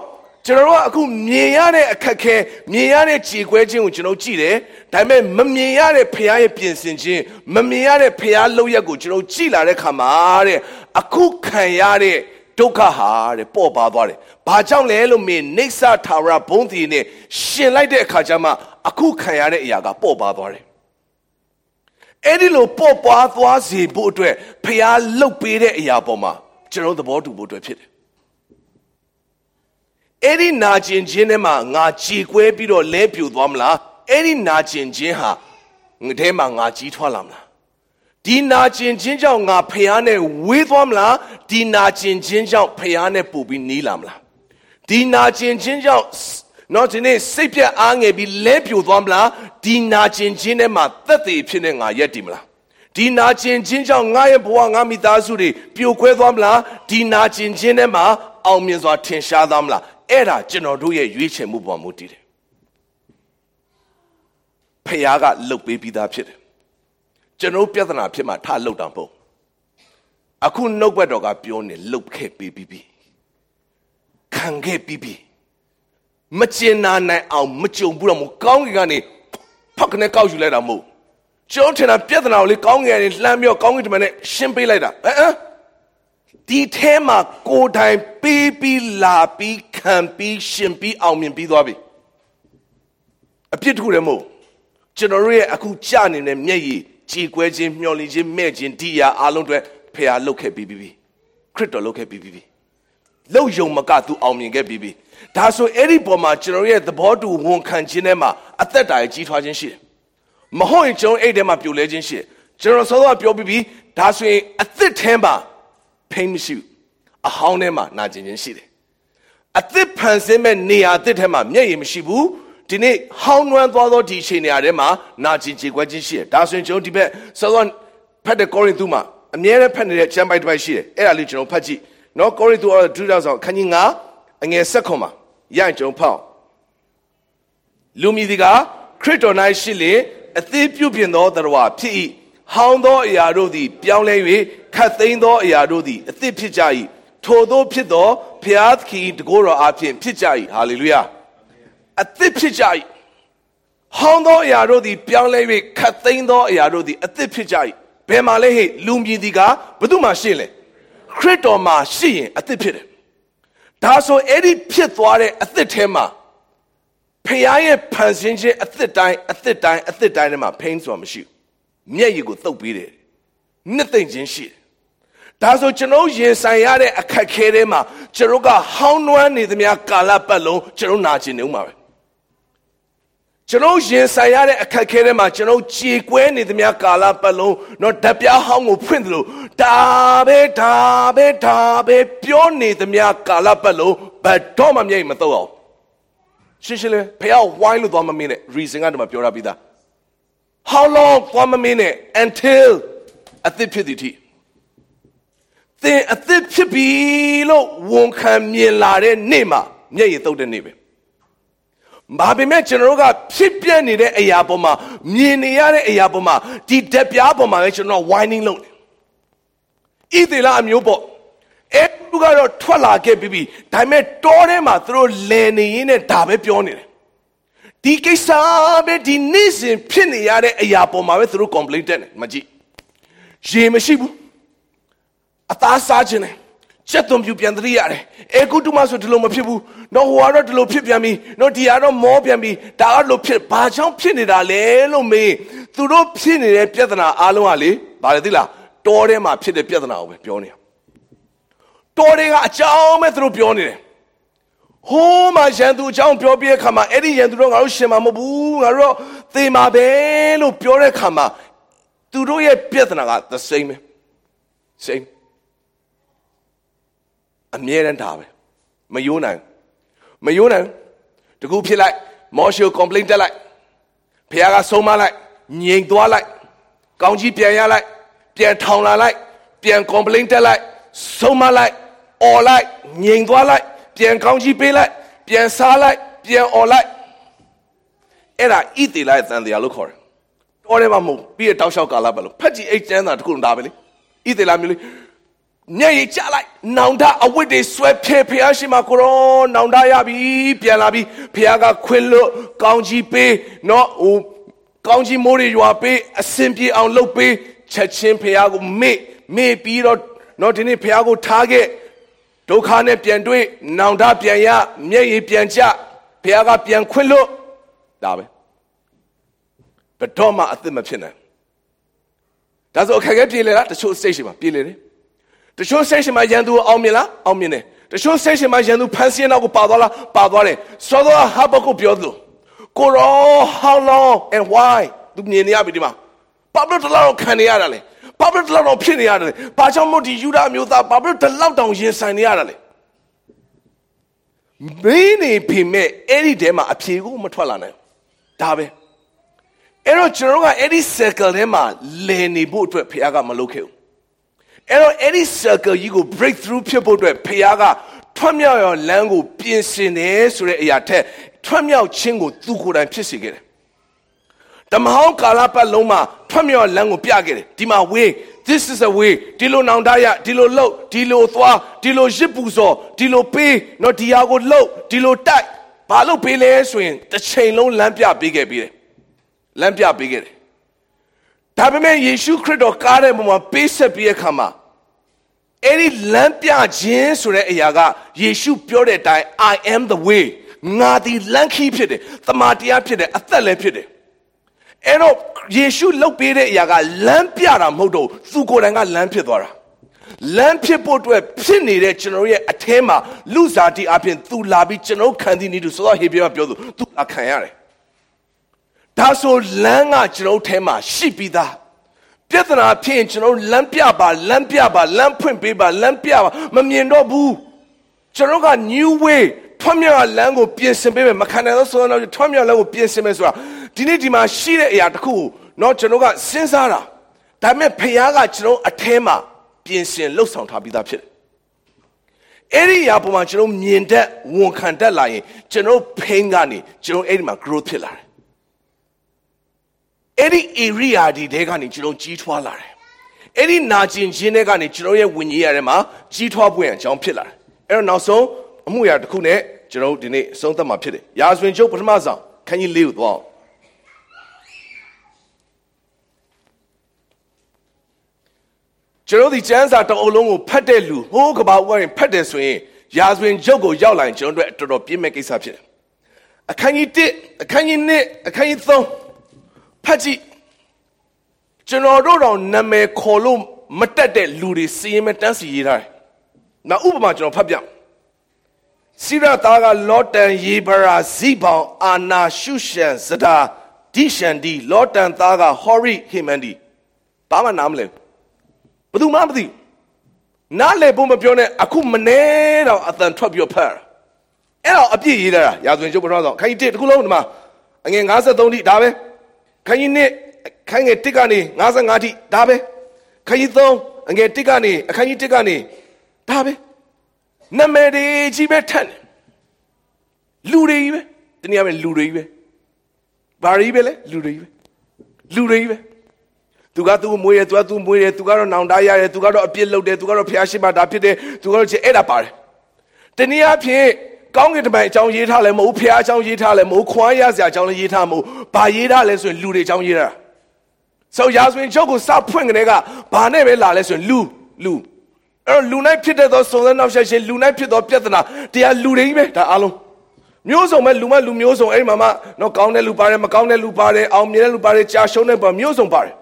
S1: ကျွန်တော်တို့ကအခုမြင်ရတဲ့အခက်ခဲမြင်ရတဲ့ခြေခွဲခြင်းကိုကျွန်တော်ကြည့်တယ်ဒါပေမဲ့မမြင်ရတဲ့ဖခင်ရဲ့ပြင်ဆင်ခြင်းမမြင်ရတဲ့ဖခင်လောက်ရက်ကိုကျွန်တော်ကြည့်လာတဲ့ခါမှာတဲ့အခုခံရတဲ့ဒုက္ခဟာတဲ့ပေါ့ပါသွားတယ်။ဘာကြောင့်လဲလို့မင်းနေဆာထာဝရဘုံတီနဲ့ရှင်လိုက်တဲ့အခါကျမှအခုခံရတဲ့အရာကပေါ့ပါသွားတယ်။အဲ့ဒီလိုပေါ့ပွားသွားစေဖို့အတွက်ဖះလှုပ်ပေးတဲ့အရာပေါ်မှာကျွန်တော်သဘောတူဖို့အတွက်ဖြစ်တယ် အဲ့ဒီနာကျင်ခြင်းထဲမှာငါကြည်ကွဲပြီးတော့လဲပြူသွားမလားအဲ့ဒီနာကျင်ခြင်းဟာငထဲမှာငါကြီးထွားလာမလားဒီနာကျင်ခြင်းကြောင့်ငါဖျားနဲ့ဝေးသွားမလားဒီနာကျင်ခြင်းကြောင့်ဖျားနဲ့ပူပြီးနီးလာမလားဒီနာကျင်ခြင်းကြောင့်တော့ဒီနေ့စိတ်ပြတ်အားငယ်ပြီးလဲပြိုသွားမလားဒီနာကျင်ခြင်းထဲမှာသက်သေဖြစ်နေငါရက်တည်မလားဒီနာကျင်ခြင်းကြောင့်ငါရဲ့ဘဝငါမိသားစုတွေပြိုခွဲသွားမလားဒီနာကျင်ခြင်းထဲမှာအောင်မြင်စွာထင်ရှားသွားမလား အဲ့ဒါကျွန်တော်တို့ရဲ့ရွေးချယ်မှုပေါ်မူတည်တယ်ဖះကလှုပ်ပေးပြီးသားဖြစ်တယ်ကျွန်တော်ပြဿနာဖြစ်မှထလှုပ်တာမဟုတ်အခုနှုတ်ဘက်တော်ကပြောနေလှုပ်ခဲ့ပေးပြီးပြီခံခဲ့ပြီးပြီမကျင်နာနိုင်အောင်မကြုံဘူးတော့မကောင်းကင်ကနေဖက်ကနေကောက်ယူလိုက်တာမဟုတ်ကျွန်တော်ထင်တာပြဿနာကိုလေကောင်းကင်ကနေလှမ်းပြီးကောင်းကင်တမန်နဲ့ရှင်းပေးလိုက်တာဟမ် ဒီထဲမှာကိုယ်တိုင်ပေးပြီးလာပြီးခံပြီးရှင်ပြီးအောင်မြင်ပြီးသွားပြီအပြစ်တစ်ခုတည်းမဟုတ်ကျွန်တော်တို့ရဲ့အခုကြာနေတဲ့မျက်ရည်ကြည်ကွဲခြင်းမျောလင့်ခြင်းမဲ့ခြင်းဒီရာအလုံးတွေဖះလုတ်ခဲ့ပြီးပြီခရစ်တော်လုတ်ခဲ့ပြီးပြီလုတ်ယုံမကသူအောင်မြင်ခဲ့ပြီးပြီဒါဆိုအဲ့ဒီပေါ်မှာကျွန်တော်ရဲ့သဘောတူဝန်ခံခြင်းထဲမှာအသက်တာရဲ့ကြီးထွားခြင်းရှိတယ်မဟုတ်ရင်ကျွန်တော်အဲ့ထဲမှာပြိုလဲခြင်းရှိတယ်ကျွန်တော်စောစောပြောပြီးပြီဒါဆိုရင်အသစ်ထဲမှာ ဖိမရှိဘူးအဟောင်းထဲမှာနာကျင်ခြင်းရှိတယ်အသစ်ဖန်ဆင်းမဲ့နေရာအသစ်ထဲမှာမျက်ရည်မရှိဘူးဒီနေ့ဟောင်းနွမ်းသွားသောဒီအချိန်နေရာထဲမှာနာကျင်ကြေကွဲခြင်းရှိတယ်ဒါဆိုရင်ကျွန်တော်ဒီဘက်စောစောဖတ်တဲ့ကောရိန္သုမှာအမြဲတမ်းဖတ်နေတဲ့ကျမ်းပိုက်တစ်ပိုက်ရှိတယ်အဲ့ဒါလေးကျွန်တော်ဖတ်ကြည့်နော်ကောရိန္သုအော်ဒုတိယဆောင်ခန်းကြီး9အငယ်7ခွန်မှာရရင်ကျွန်တော်ဖောက်လူမည်ဒီကခရစ်တော်၌ရှိလေအသေးပြုပြင်သောတရားဖြစ်၏ ဟောင်းသောအရာတို့သည် ပြောင်းလဲ၍ခတ်သိမ်းသောအရာတို့သည်အသစ်ဖြစ်ကြ၏ထိုသောဖြစ်သောဘုရားသခင်တကိုယ်တော်အဖင်ဖြစ်ကြ၏ဟာလေလုယာအသစ်ဖြစ်ကြ၏ဟောင်းသောအရာတို့သည် ပြောင်းလဲ၍ခတ်သိမ်းသောအရာတို့သည်အသစ်ဖြစ်ကြ၏ဘယ်မှာလဲဟဲ့လူမြည်ဒီကဘယ်သူမှရှင်းလဲခရစ်တော်မှာရှိရင်အသစ်ဖြစ်တယ်ဒါဆိုအဲ့ဒီဖြစ်သွားတဲ့အသစ်ထဲမှာဖခင်ရဲ့ဖန်ဆင်းခြင်းအသစ်တိုင်းအသစ်တိုင်းအသစ်တိုင်းထဲမှာ pain ဆိုတာမရှိဘူး မျက်ရည်ကိုသုတ်ပေးတယ်နှစ်သိမ့်ခြင်းရှိတယ်ဒါဆိုကျွန်တော်ရင်ဆိုင်ရတဲ့အခက်ခဲတွေမှာကျွန်တော်ကဟောင်းနွမ်းနေသမျှကာလပတ်လုံးကျွန်တော်နာကျင်နေဦးမှာပဲကျွန်တော်ရင်ဆိုင်ရတဲ့အခက်ခဲတွေမှာကျွန်တော်ကြေကွဲနေသမျှကာလပတ်လုံးတော့ဓပြားဟောင်းကိုဖွင့်တယ်လို့ဒါပဲဒါပဲဒါပဲပြောနေသမျှကာလပတ်လုံးဘတ်တော့မှမြိတ်မတော့အောင်ရှင်းရှင်းလေးဖះဝိုင်းလို့သွားမမင်းနဲ့ reason ကတော့မပြောရပြီးသား how long သွားမမင်းနဲ့ until အသစ်ဖြစ်သည်ထိသင်အသစ်ဖြစ်ပြီလို့ဝန်ခံမြင်လာတဲ့နေ့မှာမျက်ရည်တုတ်တဲ့နေ့ပဲဘာပေမဲ့ကျွန်တော်တို့ကဖြစ်ပြနေတဲ့အရာပေါ်မှာမြင်နေရတဲ့အရာပေါ်မှာဒီတက်ပြားပေါ်မှာလည်းကျွန်တော် whining လုပ်နေဣသေလအမျိုးပေါ့အဲ့သူကတော့ထွက်လာခဲ့ပြီးပြီဒါပေမဲ့တောထဲမှာသူတို့လည်နေရင်းနဲ့ဒါပဲပြောနေတယ် ဒီကိစ္စပဲဒီနေ့စဉ်ဖြစ်နေရတဲ့အရာပေါ်မှာပဲသူတို့ complaint တက်နေမကြည့်ရေမရှိဘူးအသားစားခြင်းနဲ့ချက်သွန်ပြူပြန်တရိရတယ်အဲကုတုမဆိုဒီလိုမဖြစ်ဘူးတော့ဟိုကတော့ဒီလိုဖြစ်ပြန်ပြီတော့ဒီကတော့မောပြန်ပြီဒါကလိုဖြစ်ဘာကြောင့်ဖြစ်နေတာလဲလို့မေးသူတို့ဖြစ်နေတဲ့ပြဿနာအားလုံးကလေဘာလဲသိလားတောထဲမှာဖြစ်တဲ့ပြဿနာကိုပဲပြောနေတာတောတွေကအကြောင်းပဲသူတို့ပြောနေတယ် ဟိုးမှာရန်သူအကြောင်းပြောပြတဲ့ခါမှာအဲ့ဒီရန်သူတော့ငါတို့ရှင်မှာမဟုတ်ဘူးငါတို့သေမှာပဲလို့ပြောတဲ့ခါမှာသူတို့ရဲ့ပြဿနာက the same ပဲ same အမြဲတမ်းဒါပဲမယိုးနိုင်မယိုးနိုင်တကူဖြစ်လိုက်မော်ရှယ် complaint တက်လိုက်ဖခင်ကဆုံးမလိုက်ငြိမ်သွားလိုက်ကောင်းကြီးပြန်ရလိုက်ပြန်ထောင်လာလိုက်ပြန် complaint တက်လိုက်ဆုံးမလိုက်អော်လိုက်ငြိမ်သွားလိုက် ပြန်ကောင်းကြီးပေးလိုက်ပြန်စားလိုက်ပြန်អော်လိုက်အဲ့ဒါဣတိလိုက်သံတရားလို့ခေါ်တယ်တော်တယ်မမဟုတ်ပြီးရတောက်လျှောက်ကာလပဲလို့ဖက်ကြီးအိတ်ကျန်းတာတခုလုံးဒါပဲလေဣတိလာမျိုးလေးမျက်ရည်ကျလိုက်နောင်တအဝတ်တွေဆွဲဖြဲဖះရှိမှကိုရောနောင်တရပြီပြန်လာပြီဖះကခွင်လို့ကောင်းကြီးပေးနော်ဟိုကောင်းကြီးမိုးတွေရွာပေးအစင်ပြေအောင်လုပ်ပေးချက်ချင်းဖះကိုမေ့မေ့ပြီးတော့နော်ဒီနေ့ဖះကိုထားခဲ့ ဒုက္ခနဲ့ပြန်တွေ့နောင်တပြန်ရမျက်ရည်ပြန်ကျဘုရားကပြန်ခွင့်လို့ဒါပဲဘယ်တော့မှအသက်မဖြစ်နိုင်ဒါဆိုအခက်အခဲပြေလေလားတချို့ station မှာပြေလေတယ်တချို့ station မှာရန်သူအောင်မြင်လားအောင်မြင်တယ်တချို့ station မှာရန်သူဖန်ဆီးနောက်ကိုပါသွားလားပါသွားတယ်စောစောဟာဘကိုပြောသလိုကိုရော how long and why သူမြင်နေရပြီဒီမှာဘာလို့တလောက်ခံနေရတာလဲ ဘာဖြစ်လို့တော့ဖြစ်နေရတယ်ဘာကြောင့်မို့ဒီယူဒအမျိုးသားဘာဖြစ်ဒီလောက်တောင်ရင်ဆိုင်နေရတာလဲမင်းနေပြီမဲ့အဲ့ဒီတဲမှာအဖြေကိုမထွက်လာနိုင်ဒါပဲအဲ့တော့ကျွန်တော်ကအဲ့ဒီ circle ထဲမှာလည်နေဖို့အတွက်ဖခင်ကမလုပ်ခဲ့ဘူးအဲ့တော့အဲ့ဒီ circle ကြီးကို break through ဖြစ်ဖို့အတွက်ဖခင်ကထွတ်မြောက်ရောလမ်းကိုပြင်ဆင်တယ်ဆိုတဲ့အရာထက်ထွတ်မြောက်ခြင်းကိုသူကိုယ်တိုင်ဖြစ်စေခဲ့တယ် တမဟောင်းကာလပတ်လုံးမှာထွက်မြော်လမ်းကိုပြခဲ့တယ်ဒီမှာ way this is a way ဒီလိုနောင်တရဒီလိုလှုပ်ဒီလိုသွားဒီလိုရစ်ပူစော်ဒီလိုပေးတော့ဒီဟာကိုလှုပ်ဒီလိုတိုက်ဘာလို့ပေးလဲဆိုရင်တစ်ချိန်လုံးလမ်းပြပေးခဲ့ပြီးတယ်လမ်းပြပေးခဲ့တယ်ဒါပေမဲ့ယေရှုခရစ်တော်ကားတဲ့ပုံမှာပေးဆက်ပြီးတဲ့အခါမှာအဲ့ဒီလမ်းပြခြင်းဆိုတဲ့အရာကယေရှုပြောတဲ့အတိုင်း I am the way ငါဒီလမ်းခီးဖြစ်တယ်တမန်တရားဖြစ်တယ်အသက်လည်းဖြစ်တယ် အဲ့တော့ယေရှုလုပ်ပေးတဲ့အရာကလမ်းပြတာမဟုတ်တော့သူကိုယ်တိုင်ကလမ်းဖြစ်သွားတာလမ်းဖြစ်ဖို့အတွက်ဖြစ်နေတဲ့ကျွန်တော်ရဲ့အထဲမှာလူစားတီအပြင်သူလာပြီးကျွန်တော်ခံသည်နေသူဆိုတော့ဟေပြမပြောသူသူလာခံရတယ်ဒါဒါဆိုလမ်းကကျွန်တော်ထဲမှာရှိပြီးသားပြဿနာဖြစ်ရင်ကျွန်တော်လမ်းပြပါလမ်းပြပါလမ်းဖွင့်ပေးပါလမ်းပြပါမမြင်တော့ဘူးကျွန်တော်က new way ထွတ်မြောက်လမ်းကိုပြင်ဆင်ပေးမယ်မခံနိုင်သောဆိုတော့ထွတ်မြောက်လမ်းကိုပြင်ဆင်မယ်ဆိုတာဒီနေ့ဒီမှာရှိတဲ့အရာတစ်ခုကိုတော့ကျွန်တော်ကစဉ်းစားတာဒါပေမဲ့ဖခင်ကကျွန်တော်အထဲမှာပြင်ဆင်လှုပ်ဆောင်ထားပြီးသားဖြစ်တယ်အဲ့ဒီအရာပေါ်မှာကျွန်တော်မြင်တတ်ဝန်ခံတတ်လာရင်ကျွန်တော်ဖိန်းကနေကျွန်တော်အဲ့ဒီမှာ growth ဖြစ်လာတယ်အဲ့ဒီ area ဒီတဲကနေကျွန်တော်ကြီးထွားလာတယ်အဲ့ဒီနာကျင်ခြင်းတွေကနေကျွန်တော်ရဲ့ဝิญဉ်ရထဲမှာကြီးထွားပွင့်အကြောင်းဖြစ်လာတယ်အဲ့တော့နောက်ဆုံးအမှုရာတစ်ခုနဲ့ ကျွန်တော်ဒီနေ့အဆုံးသတ်မှာဖြစ်တယ်ရာဇဝင်ကျုပ်ပထမဆောင်ခန်းကြီးလေးကိုသွားကျွန်တော်ဒီကျမ်းစာတအုပ်လုံးကိုဖတ်တဲ့လူဟိုးကဘာဦးရင်ဖတ်တယ်ဆိုရင်ရာဇဝင်ကျုပ်ကိုရောက်လာရင်ကျွန်တော်တို့တော်တော်ပြင်းမဲ့ကိစ္စဖြစ်တယ်အခန်းကြီး1အခန်းကြီး2အခန်းကြီး3ဖတ်ကြည့်ကျွန်တော်တို့တော့နာမည်ခေါ်လို့မတက်တဲ့လူတွေစီရင်မတန်းစီရေးထားတယ်။နောက်ဥပမာကျွန်တော်ဖတ်ပြ။ စီရသားကလောတန်ယေဘရာဇိဘောင်အာနာရှုရှန်ဇဒါဒိရှန်ဒီလောတန်သားကဟောရိဟေမန်ဒီဘာမှနားမလဲ။ဘယ်သူမှမသိ။နားလေဖို့မပြောနဲ့အခုမနေတော့အတန်ထွက်ပြီးဖတ်။အဲ့တော့အပြည့်ရေးလာတာရာဇဝင်ကျုပ်ပထမဆုံးခိုင်းတစ်တစ်ခုလုံးဒီမှာအငယ်53တိဒါပဲခိုင်းနှစ်ခိုင်းငယ်တစ်ကနေ55တိဒါပဲခိုင်း3အငယ်တစ်ကနေအခန်းကြီးတစ်ကနေဒါပဲ နမည်တွေကြီးပဲထက်တယ်လူတွေကြီးပဲတနည်းအားဖြင့်လူတွေကြီးပဲဘာတွေကြီးပဲလဲလူတွေကြီးပဲလူတွေကြီးပဲသူကသူ့မွေးတယ်သူကသူ့မွေးတယ်သူကတော့နောင်တရတယ်သူကတော့အပြစ်လုပ်တယ်သူကတော့ဖျားရှိမှဒါဖြစ်တယ်သူကတော့ချစ်အဲ့ဒါပါတယ်တနည်းအားဖြင့်ကောင်းကင်တမန်အကြောင်းရေးထားလဲမဟုတ်ဖျားအကြောင်းရေးထားလဲမဟုတ်ခွန်ရစရာအကြောင်းလည်းရေးထားမဟုတ်ဘာရေးထားလဲဆိုရင်လူတွေအကြောင်းရေးထားဆိုရာဇဝင်ချုပ်ကိုစဖွင့်ကလေးကဘာနဲ့ပဲလာလဲဆိုရင်လူလူ အဲ့တော့လူနိုင်ဖြစ်တဲ့သောစုံစမ်းနောက်ဆက်ရှင်လူနိုင်ဖြစ်သောပြဿနာတရားလူတွေကြီးပဲဒါအားလုံးမျိုးစုံပဲလူမလူမျိုးစုံအဲ့ဒီမှာမှတော့ကောင်းတဲ့လူပါတယ်မကောင်းတဲ့လူပါတယ်အောင်မြင်တဲ့လူပါတယ်ကြာရှုံးတဲ့ပါမျိုးစုံပါတယ်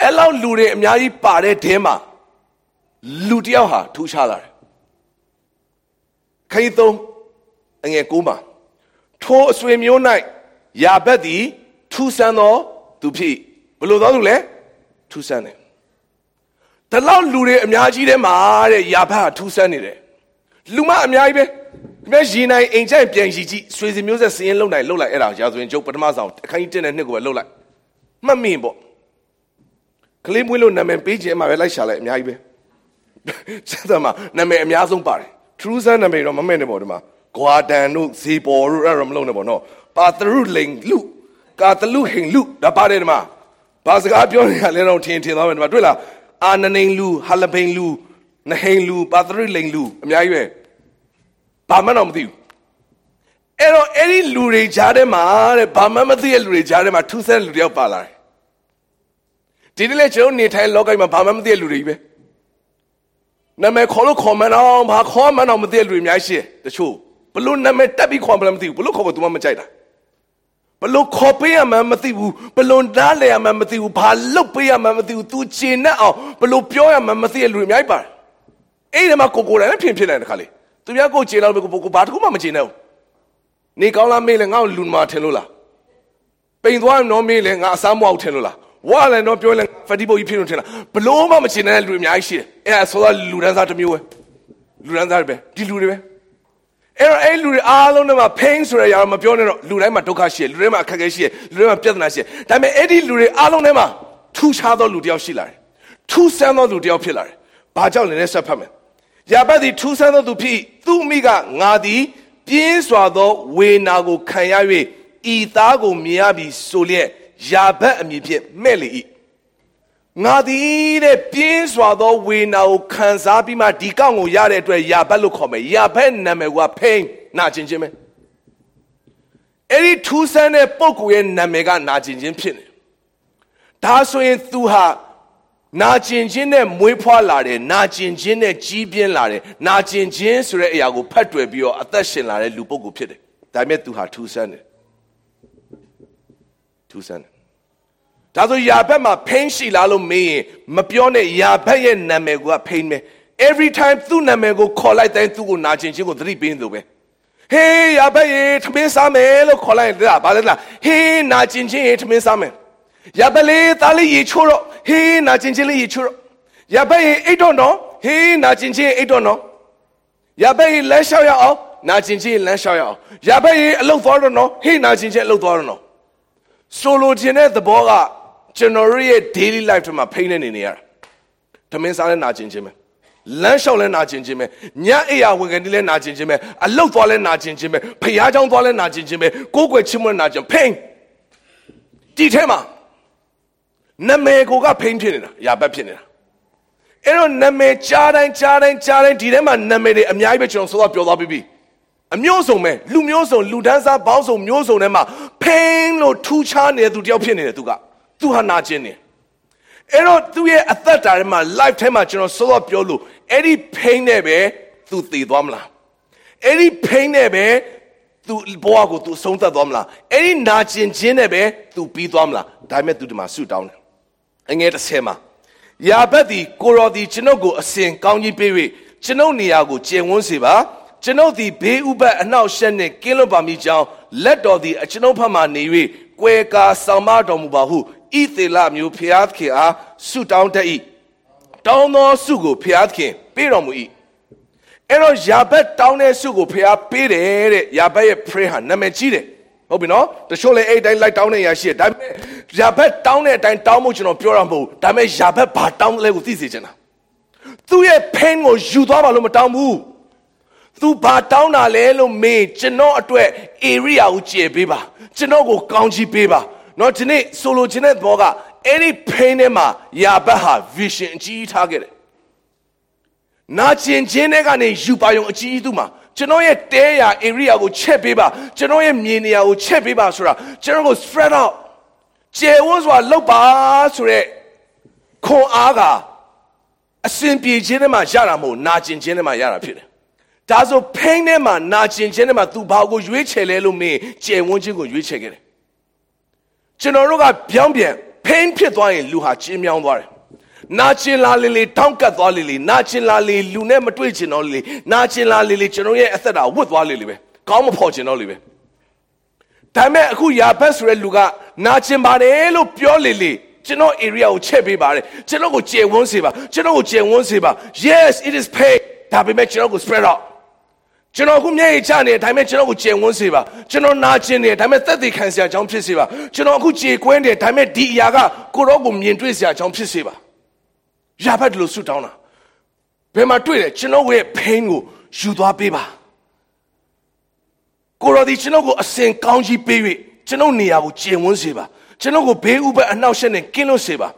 S1: အဲ့လောက်လူတွေအများကြီးပါတဲ့တဲမှာလူတယောက်ဟာထူးခြားလာတယ်ခိသုံးအငယ်ကိုမှာထိုအဆွေမျိုး၌ယာဘက်သည်ထူးဆန်းသောသူဖြစ်ဘလို့သောသူလဲထူးဆန်းတယ် တလောက်လူတွေအများကြီးထဲမှာတဲ့ယာဘက်ဟာထူးဆန်းနေတယ်လူမအများကြီးပဲဒီမဲ့ရီနိုင်အိမ်ချိုင်ပြန်ရီကြည့်ဆွေစီမျိုးဆက်စည်ရင်လုံနိုင်လုံလိုက်အဲ့ဒါရာဇဝင်ကျုပ်ပထမဆောင်အခန်းကြီး1နဲ့2ကိုပဲလုံလိုက်မှတ်မိပေါ့ကလေးမွေးလို့နာမည်ပေးခြင်းမှာပဲလိုက်ရှာလိုက်အများကြီးပဲစက်သမနာမည်အများဆုံးပါတယ် true ဆန်းနာမည်တော့မမဲ့နဲ့ပေါ့ဒီမှာဂွာတန်တို့ဇေပေါ်တို့အဲ့တော့မလုံနဲ့ပေါ့နော်ပါတရုလိန်လူကာတလူဟင်လူဒါပါတယ်ဒီမှာဘာစကားပြောနေရလဲတော့ထင်ထင်သွားမယ်ဒီမှာတွေ့လား အာနနိန်လူဟာလဘိန်လူနဟိန်လူပါတရုလိန်လူအများကြီးပဲဘာမှတော့မသိဘူးအဲ့တော့အဲ့ဒီလူတွေကြားထဲမှာတဲ့ဘာမှမသိတဲ့လူတွေကြားထဲမှာထူးဆန်းလူတယောက်ပါလာတယ်ဒီနေ့လေကျွန်တော်နေထိုင်လောကကြီးမှာဘာမှမသိတဲ့လူတွေကြီးပဲနာမည်ခေါ်လို့ခေါ်မှန်းတော့ဘာခေါ်မှန်းတော့မသိတဲ့လူတွေအများကြီးရှိတယ်တချို့ဘလို့နာမည်တက်ပြီးခေါ်မှန်းမသိဘူးဘလို့ခေါ်ဖို့ तू မှမကြိုက်တာ ဘလို့ခေါ်ပေးရမှန်းမသိဘူးဘလို့နားလဲရမှန်းမသိဘူးဘာလုပ်ပေးရမှန်းမသိဘူး तू ချင်နဲ့အောင်ဘလို့ပြောရမှန်းမသိတဲ့လူတွေအများကြီးပါတယ်အဲ့ဒီမှာကိုကိုတိုင်းဖြစ်ဖြစ်နေတယ်ခါလေးသူများကိုချင်တော့ကိုကိုဘာတခုမှမချင်နဲ့ဘူးနေကောင်းလားမေးလဲငါ့ကိုလူမာထင်လို့လားပိန်သွားရင်တော့မေးလဲငါအစားမအောင်ထင်လို့လားဝါလည်းတော့ပြောလဲဖတီဘိုကြီးဖြစ်လို့ထင်လားဘလို့မှမချင်တဲ့လူအများကြီးရှိတယ်အဲ့ဒါဆိုတော့လူဒန်းစားတစ်မျိုးပဲလူဒန်းစားတွေပဲဒီလူတွေပဲ အဲ့တော့အဲ့လူတွေအားလုံးတွေမှာ pain ဆိုရရမပြောနဲ့တော့လူတိုင်းမှာဒုက္ခရှိတယ်လူတိုင်းမှာအခက်အခဲရှိတယ်လူတိုင်းမှာပြဿနာရှိတယ်ဒါပေမဲ့အဲ့ဒီလူတွေအားလုံးထဲမှာထူးခြားသောလူတစ်ယောက်ရှိလာတယ်ထူးဆန်းသောလူတစ်ယောက်ဖြစ်လာတယ်ဘာကြောင့်လဲဆက်ဖတ်မယ်ယာဘတ်သည်ထူးဆန်းသောသူဖြစ်သူ့မိကငါသည်ပြင်းစွာသောဝေနာကိုခံရ၍ဤသားကိုမြင်ရပြီဆိုလျက်ယာဘတ်အမည်ဖြင့်မဲ့လေ၏ ငါသည်တဲ့ပြင်းစွာသောဝေနာကိုခံစားပြီးမှဒီကောက်ကိုရတဲ့အတွက်ယာဘတ်လို့ခေါ်မယ်ယာဘတ်နာမည်ကဖိန်နာကျင်ခြင်းပဲအဲ့ဒီထူးဆန်းတဲ့ပုဂ္ဂိုလ်ရဲ့နာမည်ကနာကျင်ခြင်းဖြစ်နေဒါဆိုရင်သူဟာနာကျင်ခြင်းနဲ့မွေးဖွားလာတယ်နာကျင်ခြင်းနဲ့ကြီးပြင်းလာတယ်နာကျင်ခြင်းဆိုတဲ့အရာကိုဖတ်တွယ်ပြီးတော့အသက်ရှင်လာတဲ့လူပုဂ္ဂိုလ်ဖြစ်တယ်ဒါပေမဲ့သူဟာထူးဆန်းတယ်ထူးဆန်းတယ် ဒါဆိုယာဘက်မှာဖိန်းရှိလားလို့မေးရင်မပြောနဲ့ယာဘက်ရဲ့နာမည်ကဖိန်းပဲ every time သူ့နာမည်ကိုခေါ်လိုက်တိုင်းသူ့ကိုနာကျင်ခြင်းကိုသတိပေးနေလို့ပဲဟေးရဘက်ရေထမင်းစားမယ်လို့ခေါ်လိုက်တယ်ဘာလဲလားဟေးနာကျင်ချင်းရေထမင်းစားမယ်ရဘက်လေးသားလေးရေချိုးတော့ဟေးနာကျင်ချင်းလေးရေချိုးတော့ရဘက်ရေအိတ်တော့နော်ဟေးနာကျင်ချင်းအိတ်တော့နော်ရဘက်ရေလမ်းလျှောက်ရအောင်နာကျင်ချင်းလမ်းလျှောက်ရအောင်ရဘက်ရေအလုတ်သွားတော့နော်ဟေးနာကျင်ချင်းအလုတ်သွားတော့နော်ဆိုလိုချင်တဲ့သဘောက ကျွန်တော်ရဲ့ daily life ထဲမှာဖိနေနေနေရတာထမင်းစားလဲနာကျင်ချင်းပဲလမ်းလျှောက်လဲနာကျင်ခြင်းပဲညအိယာဝင်ကနေလဲနာကျင်ခြင်းပဲအလုတ်သွားလဲနာကျင်ခြင်းပဲဖျားချောင်းသွားလဲနာကျင်ခြင်းပဲကိုယ်ွယ်ချင်းမွနာကျင်ဖိန်ဒီထဲမှာနမေကိုကဖိန်ဖြစ်နေတာရာဘက်ဖြစ်နေတာအဲ့တော့နမေကြားတိုင်းကြားတိုင်းကြားတိုင်းဒီထဲမှာနမေတွေအများကြီးပဲကျွန်တော်ဆိုတော့ပြောသွားပြီးပြီအမျိုးစုံပဲလူမျိုးစုံလူဒန်းစားဘောင်းစုံမျိုးစုံထဲမှာဖိန်လို့ထူးခြားနေတဲ့သူတယောက်ဖြစ်နေတယ်သူက သူဟာနာကျင်နေတယ်အဲ့တော့သူ့ရဲ့အသက်တာထဲမှာ life ထဲမှာကျွန်တော်စောစောပြောလို့အဲ့ဒီ pain နဲ့ပဲသူတည်သွားမလားအဲ့ဒီ pain နဲ့ပဲသူဘဝကိုသူဆုံးသက်သွားမလားအဲ့ဒီနာကျင်ခြင်းနဲ့ပဲသူပြီးသွားမလားဒါပေမဲ့သူဒီမှာဆုတောင်းတယ်အငယ်တစ်ဆယ်မှာယာဘက်သည်ကိုရော်သည်ကျွန်ုပ်ကိုအစဉ်ကောင်းကြီးပေး၍ကျွန်ုပ်နေရာကိုကျင်ဝန်းစေပါကျွန်ုပ်သည်ဘေးဥပတ်အနှောက်ရှက်နှင့်ကင်းလွတ်ပါမည်ကြောင်းလက်တော်သည်အကျွန်ုပ်ဖက်မှနေ၍ကွယ်ကာဆောင်မတော်မူပါဟု ဣသေလမျိုးဖျားသခင်အားဆုတောင်းတတ်၏တောင်းသောဆုကိုဖျားသခင်ပေးတော်မူ၏အဲ့တော့ယာဘက်တောင်းတဲ့ဆုကိုဖျားပေးတယ်တဲ့ယာဘက်ရဲ့ pray ဟာနာမည်ကြီးတယ်ဟုတ်ပြီနော်တချို့လည်းအဲ့အတိုင်းလိုက်တောင်းနေရရှိတယ်ဒါပေမဲ့ယာဘက်တောင်းတဲ့အတိုင်းတောင်းဖို့ကျွန်တော်ပြောရမှာမဟုတ်ဒါပေမဲ့ယာဘက်ဘာတောင်းလဲကိုသိစေချင်တာသူ့ရဲ့ pain ကိုယူသွားပါလို့မတောင်းဘူးသူဘာတောင်းတာလဲလို့မေးကျွန်တော်အတွက် area ကိုကျေပေးပါကျွန်တော်ကိုကောင်းချီးပေးပါ နော်ဒီနေ့ဆိုလိုချင်တဲ့ဘောကအဲ့ဒီ pain ထဲမှာယာဘတ်ဟာ vision အကြီးထားခဲ့တယ်နာကျင်ခြင်းတွေကနေယူပါယုံအကြီးသူမှာကျွန်တော်ရဲ့တဲရာ area ကိုချက်ပေးပါကျွန်တော်ရဲ့မြေနေရာကိုချက်ပေးပါဆိုတာကျွန်တော်ကို spread out ကျေဝန်းစွာလောက်ပါဆိုတဲ့ခွန်အားကအစဉ်ပြေခြင်းထဲမှာရတာမဟုတ်နာကျင်ခြင်းထဲမှာရတာဖြစ်တယ်ဒါဆို pain ထဲမှာနာကျင်ခြင်းထဲမှာ तू ဘာကိုရွေးချယ်လဲလို့မင်းကျေဝန်းခြင်းကိုရွေးချယ်ခဲ့တယ် ကျွန်တော်တို့ကပြောင်းပြန်ဖိန်းဖြစ်သွားရင်လူဟာကျင်းမြောင်းသွားတယ်နာကျင်လာလေလေတောင်းကတ်သွားလေလေနာကျင်လာလေလူနဲ့မတွေ့ချင်တော့လေနာကျင်လာလေလေကျွန်တော်ရဲ့အသက်တာဝတ်သွားလေလေပဲကောင်းမဖော်ချင်တော့လေပဲဒါပေမဲ့အခုယာဘတ်ဆိုတဲ့လူကနာကျင်ပါတယ်လို့ပြောလေလေကျွန်တော် area ကိုချက်ပေးပါတယ်ကျွန်တော်ကိုကျေဝန်းစေပါကျွန်တော်ကိုကျေဝန်းစေပါ yes it is paid ဒါပေမဲ့ကျွန်တော်ကို spread out ကျွန်တော်အခုမျက်ရည်ချနေတယ်ဒါပေမဲ့ကျွန်တော်ကိုကျင်ဝန်းစေပါကျွန်တော်နာကျင်နေတယ်ဒါပေမဲ့သက်သေခံစရာအကြောင်းဖြစ်စေပါကျွန်တော်အခုကြေကွင်းတယ်ဒါပေမဲ့ဒီအရာကကိုရောကိုမြင်တွေ့စရာအကြောင်းဖြစ်စေပါရဖတ်တယ်လို့ဆုတောင်းတာဘယ်မှာတွေ့တယ်ကျွန်တော်ရဲ့ pain ကိုယူသွားပေးပါကိုရောဒီကျွန်တော်ကိုအစင်ကောင်းကြီးပေး၍ကျွန်တော်နေရာကိုကျင်ဝန်းစေပါကျွန်တော်ကိုဘေးဥပတ်အနှောက်အယှက်နဲ့ကင်းလွတ်စေပါ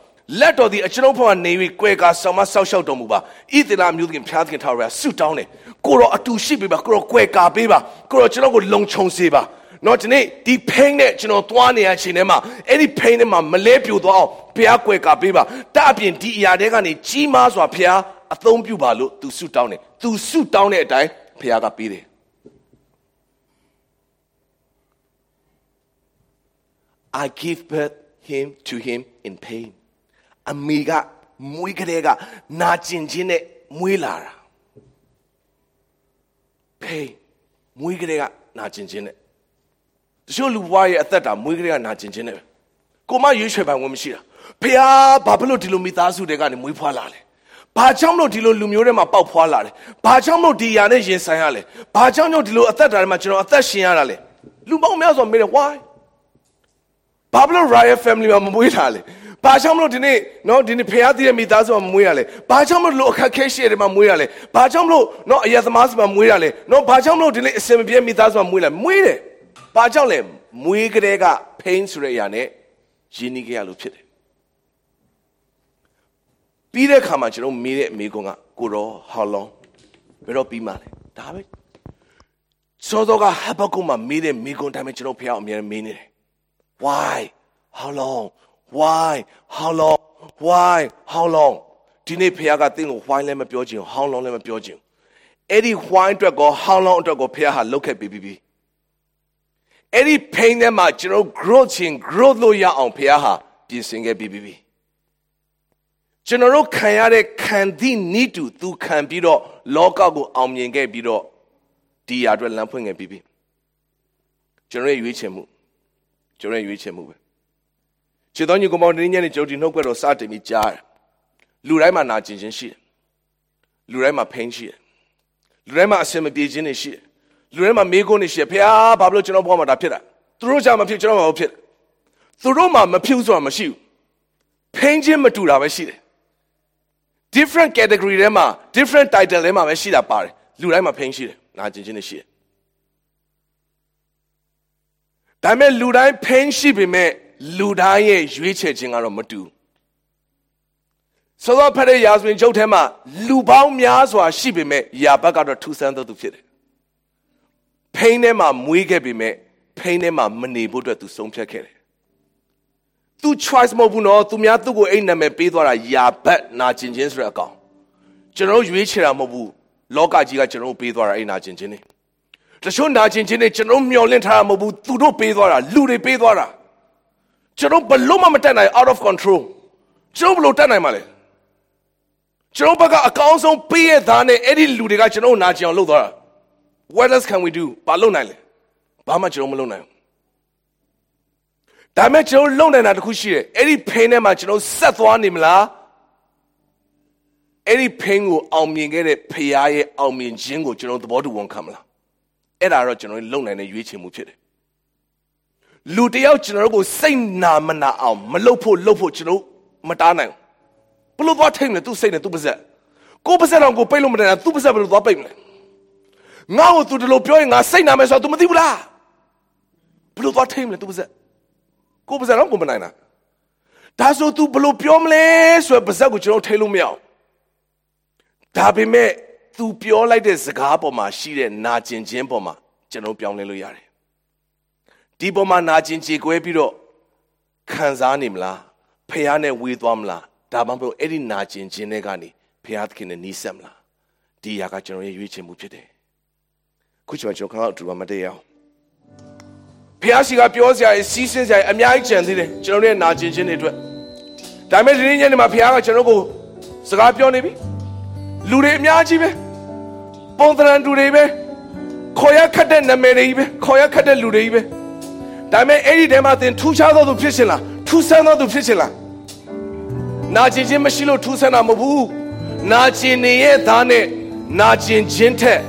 S1: လက်တော်သည်အကျွန်ုပ်ဘဝနေ၍ကွယ်ကာဆောင်မဆောက်ရှောက်တော်မူပါဣသလာမျိုးသခင်ဖျားသခင်ထာဝရဆုတောင်းတယ်ကိုရောအတူရှိပေးပါကိုရောကွယ်ကာပေးပါကိုရောကျွန်တော်ကိုလုံခြုံစေပါနော်ဒီနေ့ဒီ pain နဲ့ကျွန်တော်သွားနေရချိန်ထဲမှာအဲ့ဒီ pain ထဲမှာမလဲပြိုသွားအောင်ဘုရားကွယ်ကာပေးပါတအပြင်ဒီအရာတွေကနေကြီးမားစွာဘုရားအသုံးပြုပါလို့သူဆုတောင်းတယ်သူဆုတောင်းတဲ့အတိုင်းဘုရားကပေးတယ် I give birth him to him in pain အမေကမွေးကလေးကနာကျင်ခြင်းနဲ့မွေးလာတာဖေးမွေးကလေးကနာကျင်ခြင်းနဲ့တချို့လူဘွားရဲ့အသက်တာမွေးကလေးကနာကျင်ခြင်းနဲ့ကိုမရွေးချယ်ပိုင်ဝင်မရှိတာဖះဘာဖြစ်လို့ဒီလိုမိသားစုတွေကနေမွေးဖွားလာလဲဘာကြောင့်လို့ဒီလိုလူမျိုးတွေမှာပေါက်ဖွားလာလဲဘာကြောင့်လို့ဒီຢာနဲ့ရင်ဆိုင်ရလဲဘာကြောင့်လို့ဒီလိုအသက်တာတွေမှာကျွန်တော်အသက်ရှင်ရတာလဲလူပေါင်းများစွာမေးတယ် why ဘာဖြစ်လို့ riot family မှာမမွေးတာလဲ ဘာကြောင့်မလို့ဒီနေ့နော်ဒီနေ့ဖះတည်တဲ့မိသားစုမှာမွေးရလဲဘာကြောင့်မလို့အခက်ခဲရှိတဲ့မှာမွေးရလဲဘာကြောင့်မလို့နော်အယက်သမားစုမှာမွေးရလဲနော်ဘာကြောင့်မလို့ဒီနေ့အစင်မပြေမိသားစုမှာမွေးလဲမွေးတယ်ဘာကြောင့်လဲမွေးကလေးက pain ဆိုတဲ့အရာနဲ့ရင်းနှီးကြရလို့ဖြစ်တယ်ပြီးတဲ့အခါမှာကျွန်တော်မေးတဲ့မေးခွန်းကကိုရော how long ဘယ်တော့ပြီးမှလဲဒါပဲစောစောကဟဘကုတ်မှာမေးတဲ့မေးခွန်းတိုင်းပဲကျွန်တော်ဖះအမြဲမေးနေတယ် why how long why how long why how long ဒီနေ့ဖခင်ကတင်းကို why လည်းမပြောချင် how long လည်းမပြောချင်အဲ့ဒီ why အတွက်ကော how long အတွက်ကောဖခင်ဟာလုပ်ခဲ့ပြီးပြီအဲ့ဒီ pain ထဲမှာကျွန်တော် growth ချင်း growth လို့ရအောင်ဖခင်ဟာပြင်ဆင်ခဲ့ပြီးပြီကျွန်တော်တို့ခံရတဲ့ခံသည့်နိတူသူခံပြီးတော့လောကကိုအောင်မြင်ခဲ့ပြီးတော့ဒီဒီအရာအတွက်လမ်းဖွင့်ခဲ့ပြီးပြီကျွန်တော်ရဲ့ရွေးချယ်မှုကျွန်တော်ရဲ့ရွေးချယ်မှုပဲ ခြေတော်ညီကောင်မောင်တင်းညနဲ့ကြုံဒီနှုတ်ကတော်စတင်ပြီးကြားတယ်လူတိုင်းမှာနာကျင်ခြင်းရှိတယ်လူတိုင်းမှာဖိန်းရှိတယ်လူတိုင်းမှာအစင်မပြေခြင်းတွေရှိတယ်လူတိုင်းမှာမေးခွန်းတွေရှိတယ်ဖေဟာဘာလို့ကျွန်တော်ဘဝမှာဒါဖြစ်တာသူတို့ကြောင့်မဖြစ်ကျွန်တော်ဘာဖြစ်သူတို့မှာမဖြစ်ဆိုတာမရှိဘူးဖိန်းခြင်းမတူတာပဲရှိတယ် different category ထဲမှာ different title ထဲမှာပဲရှိတာပါတယ်လူတိုင်းမှာဖိန်းရှိတယ်နာကျင်ခြင်းတွေရှိတယ်ဒါပေမဲ့လူတိုင်းဖိန်းရှိပေမဲ့ လူတိုင်းရဲ့ရွေးချယ်ခြင်းကတော့မတူဆိုတော့ဖရဲရာဇဝင်ကျုပ်ထဲမှာလူပေါင်းများစွာရှိပေမဲ့ယာဘတ်ကတော့ထူဆန်းသောသူဖြစ်တယ်ဖိန်းထဲမှာမွေးခဲ့ပေမဲ့ဖိန်းထဲမှာမနေဖို့အတွက်သူဆုံးဖြတ်ခဲ့တယ်သူ choice မဟုတ်ဘူးနော်သူများသူ့ကိုအိမ်နာမည်ပေးသွားတာယာဘတ်နာကျင်ခြင်းဆိုတဲ့အကောင်ကျွန်တော်ရွေးချယ်တာမဟုတ်ဘူးလောကကြီးကကျွန်တော်ပေးသွားတာအိမ်နာကျင်ခြင်းနေတချို့နာကျင်ခြင်းတွေကျွန်တော်မျှော်လင့်ထားတာမဟုတ်ဘူးသူတို့ပေးသွားတာလူတွေပေးသွားတာ ကျွန်တော်ဘလို့မှမတက်နိုင် out of control ကျွန်တော်ဘလို့တက်နိုင်မှာလဲကျွန်တော်ဘက်ကအကောင်းဆုံးပေးရသားနဲ့အဲ့ဒီလူတွေကကျွန်တော်နာကျင်အောင်လုပ်သွားတာ what else can we do ဘာလုပ်နိုင်လဲဘာမှကျွန်တော်မလုပ်နိုင်ဘူးဒါမဲ့ကျွန်တော်လုံနိုင်တာတခုရှိတယ်အဲ့ဒီဖိန်းထဲမှာကျွန်တော်ဆက်သွားနေမလားအဲ့ဒီဖိန်းကိုအောင်မြင်ခဲ့တဲ့ဖရားရဲ့အောင်မြင်ခြင်းကိုကျွန်တော်သဘောတူဝန်ခံမလားအဲ့ဒါတော့ကျွန်တော်လုံနိုင်တဲ့ရွေးချယ်မှုဖြစ်တယ် လူတယောက်ကျွန်တော်ကိုစိတ်နာမနာအောင်မလုပ်ဖို့လုပ်ဖို့ကျွန်တော်မတားနိုင်ဘူးဘလို့သွားထိမ့်လဲသူစိတ်နဲ့သူပါဇက်ကိုပါဇက်တော့ကိုပိတ်လို့မတယ်သူပါဇက်ဘလို့သွားပိတ်မလဲငါ့ကိုသူဒီလိုပြောရင်ငါစိတ်နာမယ်ဆိုတော့ तू မသိဘူးလားဘလို့သွားထိမ့်လဲသူပါဇက်ကိုပါဇက်တော့ကိုမနိုင်တာဒါဆို तू ဘလို့ပြောမလဲဆိုတော့ပါဇက်ကိုကျွန်တော်ထိလို့မရအောင်ဒါပေမဲ့ तू ပြောလိုက်တဲ့စကားပေါ်မှာရှိတဲ့နာကျင်ခြင်းပေါ်မှာကျွန်တော်ပြောင်းလဲလို့ရတယ် ဒီပေါ်မှာနာကျင်ကြေကွဲပြီးတော့ခံစားနေမလားဖះနဲ့ဝေးသွားမလားဒါမှမဟုတ်အဲ့ဒီနာကျင်ခြင်းတွေကနေဖះသခင်နဲ့နီးစပ်မလားဒီຢာကကျွန်တော်ရဲ့ရွေးချယ်မှုဖြစ်တယ်ခုချိန်မှာကျွန်တော်ခဏအတူပါမတည့်ရအောင်ဖះစီကပြောစရာစီးစင်းစရာအများကြီးကြံသေးတယ်ကျွန်တော်ရဲ့နာကျင်ခြင်းတွေအတွက်ဒါပေမဲ့ဒီနေ့ညနေမှာဖះကကျွန်တော်ကိုစကားပြောနေပြီလူတွေအများကြီးပဲပုံသဏ္ဍာန်တူတွေပဲခေါ်ရခတ်တဲ့နာမည်တွေကြီးပဲခေါ်ရခတ်တဲ့လူတွေကြီးပဲ ဒါပေမဲ့အဲ့ဒီထဲမှာသင်ထူးခြားသောသူဖြစ်ရှင်လားထူးဆန်းသောသူဖြစ်ရှင်လားနာကျင်ခြင်းမရှိလို့ထူးဆန်းတာမဟုတ်ဘူးနာကျင်နေရဲ့သားနဲ့နာကျင်ခြင်းထက်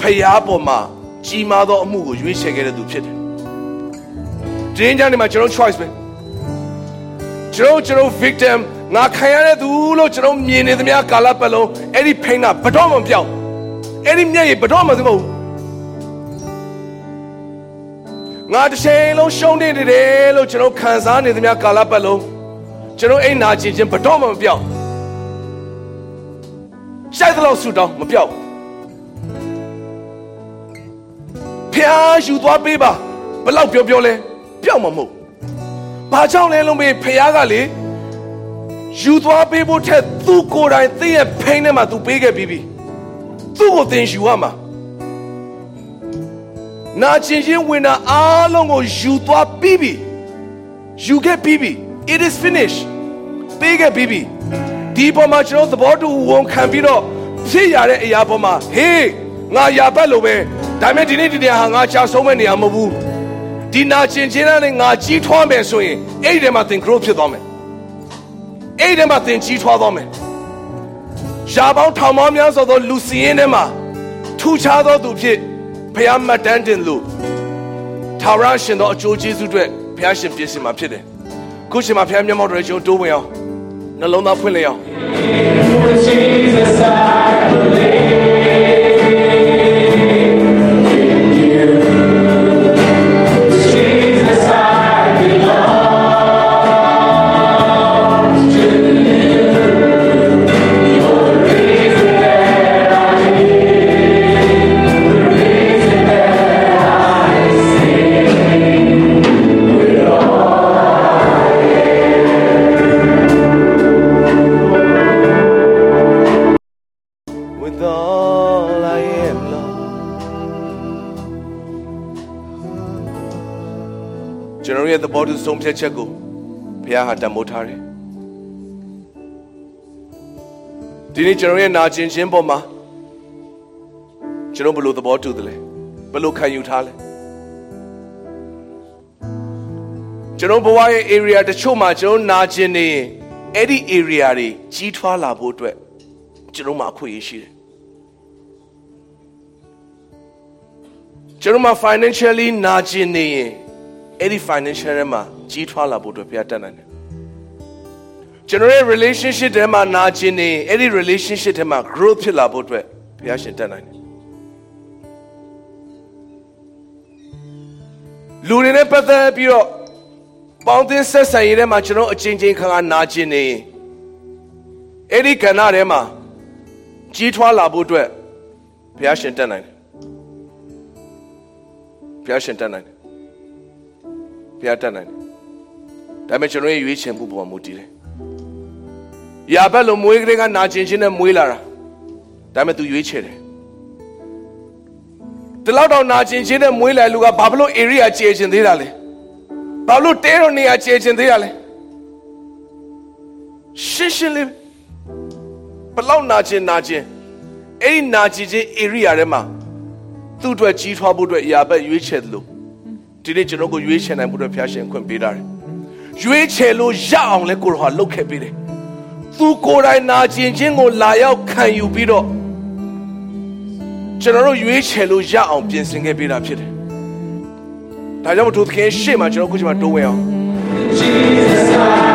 S1: ဖျားပေါ်မှာကြီးမားသောအမှုကိုရွေးချယ်ခဲ့တဲ့သူဖြစ်တယ်။ဒီနေ့ညနေမှာကျွန်တော် choice ပဲကျွန်တော်ကျွန်တော် victim ငါခံရတဲ့သူလို့ကျွန်တော်မြင်နေသမျှကာလပတ်လုံးအဲ့ဒီ pain ကဘတော်မှမပြောင်းအဲ့ဒီမျက်ရည်ဘတော်မှမသိမဟုတ် ငါတစ်ချိန်လုံးရှုံးနေတယ်လို့ကျွန်တော်ခံစားနေသမျှကာလပတ်လုံးကျွန်တော်အိမ်နာကျင်ခြင်းဘတော်မှမပြောင်းရှိုက်တော့ဆူတောင်းမပြောင်းဖျားယူသွားပေးပါဘလောက်ပြောပြောလဲပြောင်းမှာမဟုတ်ဘာကြောင့်လဲလုံးမေးဖျားကလေယူသွားပေးဖို့ထက်သူ့ကိုယ်တိုင်သင်ရဲ့ဖိန်းထဲမှာသူပေးခဲ့ပြီးပြီသူ့ကိုသင်ယူရမှာ နာကျင်ခြင်းဝင်တာအားလုံးကိုယူသွားပြီးပြီယူခဲ့ပြီးပြီ it is finished ပေးခဲ့ပြီးပြီဒီပေါ်မှာကျွန်တော်သဘောတူဝန်ခံပြီးတော့ဖြစ်ရတဲ့အရာပေါ်မှာဟေးငါယာပတ်လို့ပဲဒါပေမဲ့ဒီနေ့ဒီနေရာဟာငါချဆုံးမဲ့နေရာမဟုတ်ဘူးဒီနာကျင်ခြင်းနဲ့ငါကြီးထွားမယ်ဆိုရင်အဲ့ဒီထဲမှာသင် grow ဖြစ်သွားမယ်အဲ့ဒီထဲမှာသင်ကြီးထွားသွားမယ်ရှားပေါင်းထောင်ပေါင်းများစွာသောလူစီရင်ထဲမှာထူခြားသောသူဖြစ် ဖျားမတ်တန်းတင်လို့ထာဝရရှင်သောအကျိုးကျေးဇူးတွေဖျားရှင်ပြင်ဆင်မှာဖြစ်တယ်ခုရှင်မှာဖျားမျက်မှောက်တွေကျွန်တော်တိုးဝင်အောင်နှလုံးသားဖွင့်လျအောင်
S2: Jesus, I believe.
S1: ဆုံးဖြတ်ချက်ကိုဘုရားဟာတန်ဖိုးထားတယ်ဒီနေ့ကျွန်တော်ရဲ့နာကျင်ခြင်းပေါ်မှာကျွန်ကျွန်တော်ဘယ်လိုသဘောတူသလဲဘယ်လိုခံယူထားလဲကျွန်တော်ဘဝရဲ့ area တချို့မှာကျွန်တော်နာကျင်နေရင်အဲ့ဒီ area တွေကြီးထွားလာဖို့အတွက်ကျွန်တော်မှာအခွင့်အရေးရှိတယ်ကျွန်တော်မှာ financially နာကျင်နေရင် အဲ့ဒီ financial ထဲမှာကြီးထွားလာဖို့အတွက်ဘုရားတတ်နိုင်တယ်ကျွန်တော်ရဲ့ relationship ထဲမှာနာကျင်နေရင်အဲ့ဒီ relationship ထဲမှာ growth ဖြစ်လာဖို့အတွက်ဘုရားရှင်တတ်နိုင်တယ်လူတွေနဲ့ပတ်သက်ပြီးတော့ပေါင်းသင်းဆက်ဆံရေးထဲမှာကျွန်တော်အချင်းချင်းခါခါနာကျင်နေရင်အဲ့ဒီကဏ္ဍထဲမှာကြီးထွားလာဖို့အတွက်ဘုရားရှင်တတ်နိုင်တယ်ဘုရားရှင်တတ်နိုင်တယ် ဘုရားတတ်နိုင်တယ်ဒါပေမဲ့ကျွန်တော်ရဲ့ရွေးချယ်မှုပေါ်မှာမူတည်တယ်ရာဘက်လိုမွေးကလေးကနာကျင်ခြင်းနဲ့မွေးလာတာဒါပေမဲ့ तू ရွေးချယ်တယ်ဒီလောက်တော့နာကျင်ခြင်းနဲ့မွေးလာလူကဘာဖြစ်လို့ area ကျေကျင်သေးတာလဲဘာလို့တဲတော့နေရာကျေကျင်သေးတာလဲရှင်းရှင်းလေးဘလောက်နာကျင်နာကျင်အဲ့ဒီနာကျင်ခြင်း area ထဲမှာသူ့အတွက်ကြီးထွားဖို့အတွက်ရာဘက်ရွေးချယ်တယ်လို့ ဒီနေ့ကျွန်တော်ကိုရွေးချယ်နိုင်ဖို့အတွက်ဖျားရှင်ခွင့်ပေးတာတယ်ရွေးချယ်လို့ရအောင်လဲကိုရောဟာလှုပ်ခဲ့ပေးတယ်သူကိုယ်တိုင်နာကျင်ခြင်းကိုလာရောက်ခံယူပြီးတော့ကျွန်တော်တို့ရွေးချယ်လို့ရအောင်ပြင်ဆင်ခဲ့ပေးတာဖြစ်တယ်ဒါကြောင့်မို့သူသခင်ရှေ့မှာကျွန်တော်ခုချိန်မှာတိုးဝင်အောင်ချ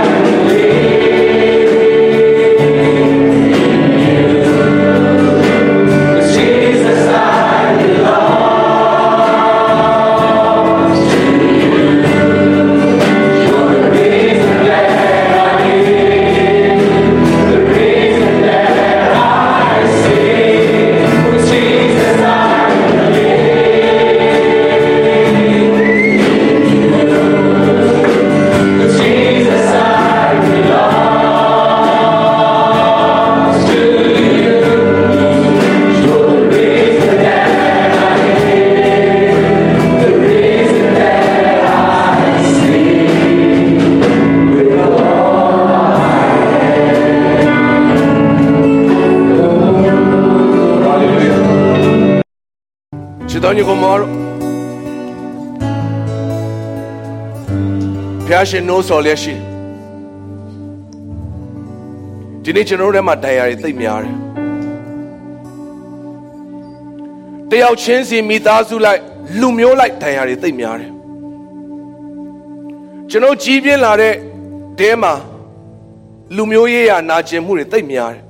S1: ရှင်နိုးစော်လျက်ရှိတယ်ဒီနေ့ကျွန်တော်တို့ထဲမှာတရားတွေသိပ်များတယ်တယောက်ချင်းစီမိသားစုလိုက်လူမျိုးလိုက်တရားတွေသိပ်များတယ်ကျွန်တော်ကြီးပြင်းလာတဲ့တဲမှာလူမျိုးရေးရာနာကျင်မှုတွေသိပ်များတယ်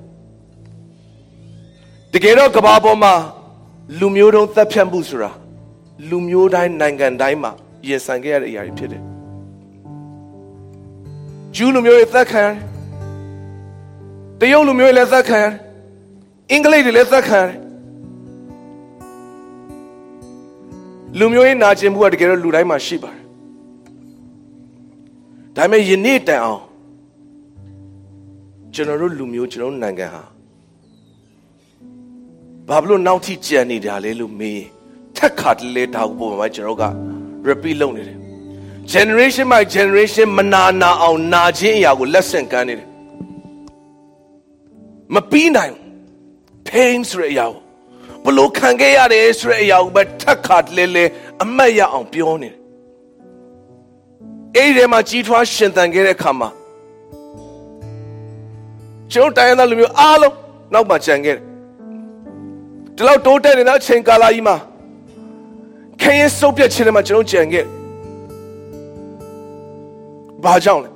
S1: တကယ်တော့ကဘာပေါ်မှာလူမျိုးတုံးသက်ဖြတ်မှုဆိုတာလူမျိုးတိုင်းနိုင်ငံတိုင်းမှာရင်ဆိုင်ခဲ့ရတဲ့အရာတွေဖြစ်တယ် ဂျူးလူမျိုးတွေသက်ခံရတယ်တရုတ်လူမျိုးတွေလည်းသက်ခံရတယ်အင်္ဂလိပ်တွေလည်းသက်ခံရတယ်လူမျိုးရေးနာကျင်မှုကတကယ်တော့လူတိုင်းမှာရှိပါတယ်ဒါပေမဲ့ယနေ့တန်အောင်ကျွန်တော်တို့လူမျိုးကျွန်တော်တို့နိုင်ငံဟာဘာဖြစ်လို့နောက်ထိကြံနေတာလဲလို့မေးရင်ထက်ခါတလေတောက်ပုံမှာကျွန်တော်က repeat လုပ်နေတယ် generation by generation မနာနာအောင်နာခြင်းအရာကိုလက်ဆင့်ကမ်းနေတယ်မပြီးနိုင်ဘူး pain ဆိုတဲ့အရာကိုဘလို့ခံခဲ့ရတယ်ဆိုတဲ့အရာကိုပဲထက်ခါတလေလေအမတ်ရအောင်ပြောနေတယ်အဲ့ဒီထဲမှာကြီးထွားရှင်သန်ခဲ့တဲ့အခါမှာကျွန်တော်တိုင်းရင်းသားလူမျိုးအားလုံးနောက်မှကြံခဲ့တယ်ဒီလောက်တိုးတက်နေတဲ့အချိန်ကာလကြီးမှာခရင်စုပ်ပြက်ခြင်းတွေမှာကျွန်တော်ကြံခဲ့ ဘာကြောင့်လဲ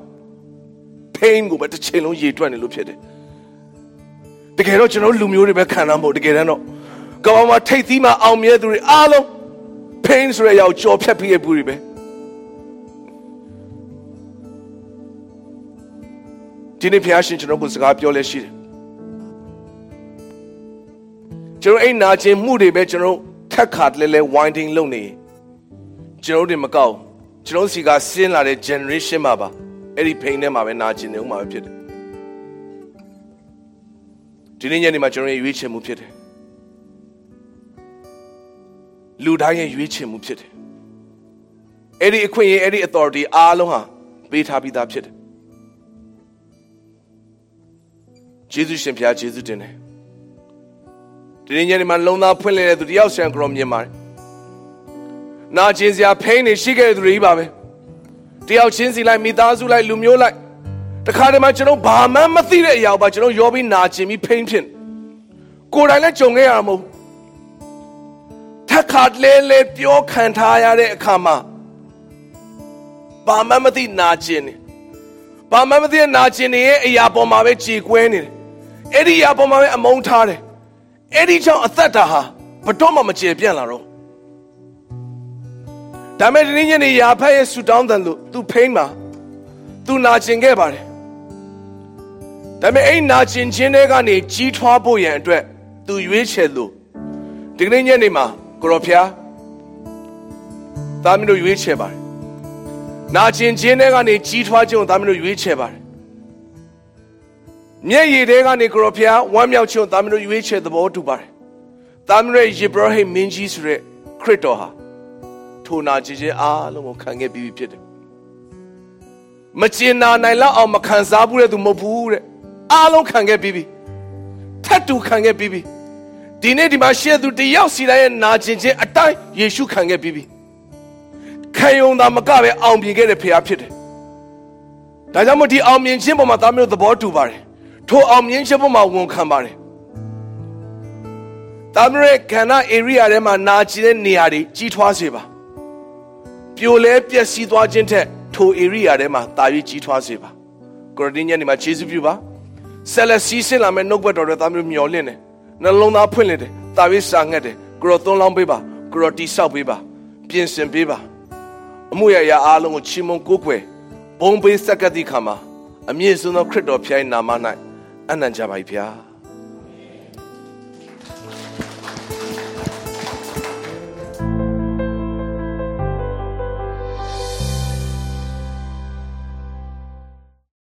S1: pain ကိုပဲတစ်ချိန်လုံးရေတွက်နေလို့ဖြစ်တယ်တကယ်တော့ကျွန်တော်လူမျိုးတွေပဲခံရမှာတကယ်တမ်းတော့ကမ္ဘာမှာထိတ်သီးမှာအောင်မြဲသူတွေအားလုံး pain ဆိုတဲ့အရာကိုကြော်ဖြတ်ပြီးရဘူးတွေပဲဒီနေ့ဖျားရှင်ကျွန်တော်ကိုစကားပြောလဲရှိတယ်ကျွန်တော်အိမ်နာခြင်းမှုတွေပဲကျွန်တော်ထက်ခါတလဲလဲ winding လုပ်နေကျွန်တော်တွေမကောက် ကျွန်တော်စီကဆင်းလာတဲ့ generation မှာပါအဲ့ဒီ pain ထဲမှာပဲနာခြင်းနေဥမှာပဲဖြစ်တယ်ဒီနေ့ညနေမှာကျွန်တော်ရဲ့ရွေးချယ်မှုဖြစ်တယ်လူတိုင်းရဲ့ရွေးချယ်မှုဖြစ်တယ်အဲ့ဒီအခွင့်အရေးအဲ့ဒီ authority အားလုံးဟာပေးထားပြီးသားဖြစ်တယ်ဂျေဇုရှင်ဖျားဂျေဇုတင်တယ်တဒီနေ့ညနေမှာလုံသားဖွင့်လှစ်တဲ့သူတယောက်ဆန်ကြောမြင်ပါတယ် နာကျင်စရာဖိန်းနေရှိခဲ့တဲ့သူတွေကြီးပါပဲတယောက်ချင်းစီလိုက်မိသားစုလိုက်လူမျိုးလိုက်တခါတည်းမှာကျွန်တော်ဘာမှမသိတဲ့အရာပါကျွန်တော်ရောပြီးနာကျင်ပြီးဖိန်းဖြစ်ကိုယ်တိုင်လည်းကြုံခဲ့ရမှာမဟုတ်ထက်ခါလဲလဲပြောခံထားရတဲ့အခါမှာဘာမှမသိနာကျင်နေဘာမှမသိနာကျင်နေရဲ့အရာပေါ်မှာပဲကြေကွဲနေတယ်အဲ့ဒီအရာပေါ်မှာပဲအမုန်းထားတယ်အဲ့ဒီကြောင့်အသက်တာဟာဘတော့မှမကျေပြန့်လာတော့ ဒါမဲ့ဒီနေ့ညနေရာဖက်ရဲ့ဆူတောင်းတယ်လို့သူဖိန်းမှာသူနာကျင်ခဲ့ပါတယ်ဒါပေမဲ့အဲ့နာကျင်ခြင်းတွေကနေကြီးထွားဖို့ရန်အတွက်သူရွေးချယ်လို့ဒီကနေ့ညနေမှာကိုရောဖျားသားမီးတို့ရွေးချယ်ပါတယ်နာကျင်ခြင်းတွေကနေကြီးထွားခြင်းကိုသားမီးတို့ရွေးချယ်ပါတယ်မျက်ရည်တွေကနေကိုရောဖျားဝမ်းမြောက်ခြင်းကိုသားမီးတို့ရွေးချယ်သဘောတူပါတယ်သားမီးတို့ယေဘရဟိမင်းကြီးဆိုတဲ့ခရစ်တော်ဟာ ထိုနာကျင်ခြင်းအားလုံးကိုခံခဲ့ပြီးပြီဖြစ်တယ်မကျင်နာနိုင်လောက်အောင်မခံစားဘူးတဲ့သူမဟုတ်ဘူးတဲ့အားလုံးခံခဲ့ပြီးပြီထပ်တူခံခဲ့ပြီးပြီဒီနေ့ဒီမှာရှေ့သူတယောက်စီတိုင်းရဲ့နာကျင်ခြင်းအတိုင်းယေရှုခံခဲ့ပြီးပြီခံယုံတာမကပဲအောင်မြင်ခဲ့တဲ့ဖခင်ဖြစ်တယ်ဒါကြောင့်မို့ဒီအောင်မြင်ခြင်းပေါ်မှာသားမျိုးသဘောတူပါတယ်ထိုအောင်မြင်ခြင်းပေါ်မှာဝန်ခံပါတယ်သားမျိုးရဲ့ခန္ဓာ area ထဲမှာနာကျင်တဲ့နေရာတွေကြီးထွားစေပါ ပြိုလဲပျက်စီးသွားခြင်းထက်ထို area ထဲမှာတာ၍ကြီးထွားစေပါကိုရဒင်းညနေမှာခြေစွပြုပါဆက်လက်စီးဆင်းလာမဲ့နှုတ်ဘက်တော်တွေသားမျိုးမျောလင့်တယ်နှလုံးသားဖွင့်လင့်တယ်တာ၍စာငတ်တယ်ကိုရောသွန်းလောင်းပေးပါကိုရောတိဆောက်ပေးပါပြင်ဆင်ပေးပါအမှုရရအားလုံးကိုချီးမွမ်းကိုးကွယ်ဘုံပေးစက္ကတိခါမှာအမြင့်ဆုံးသောခရစ်တော်ဖျား၏နာမ၌အနံ့ကြပါ၏ဗျာ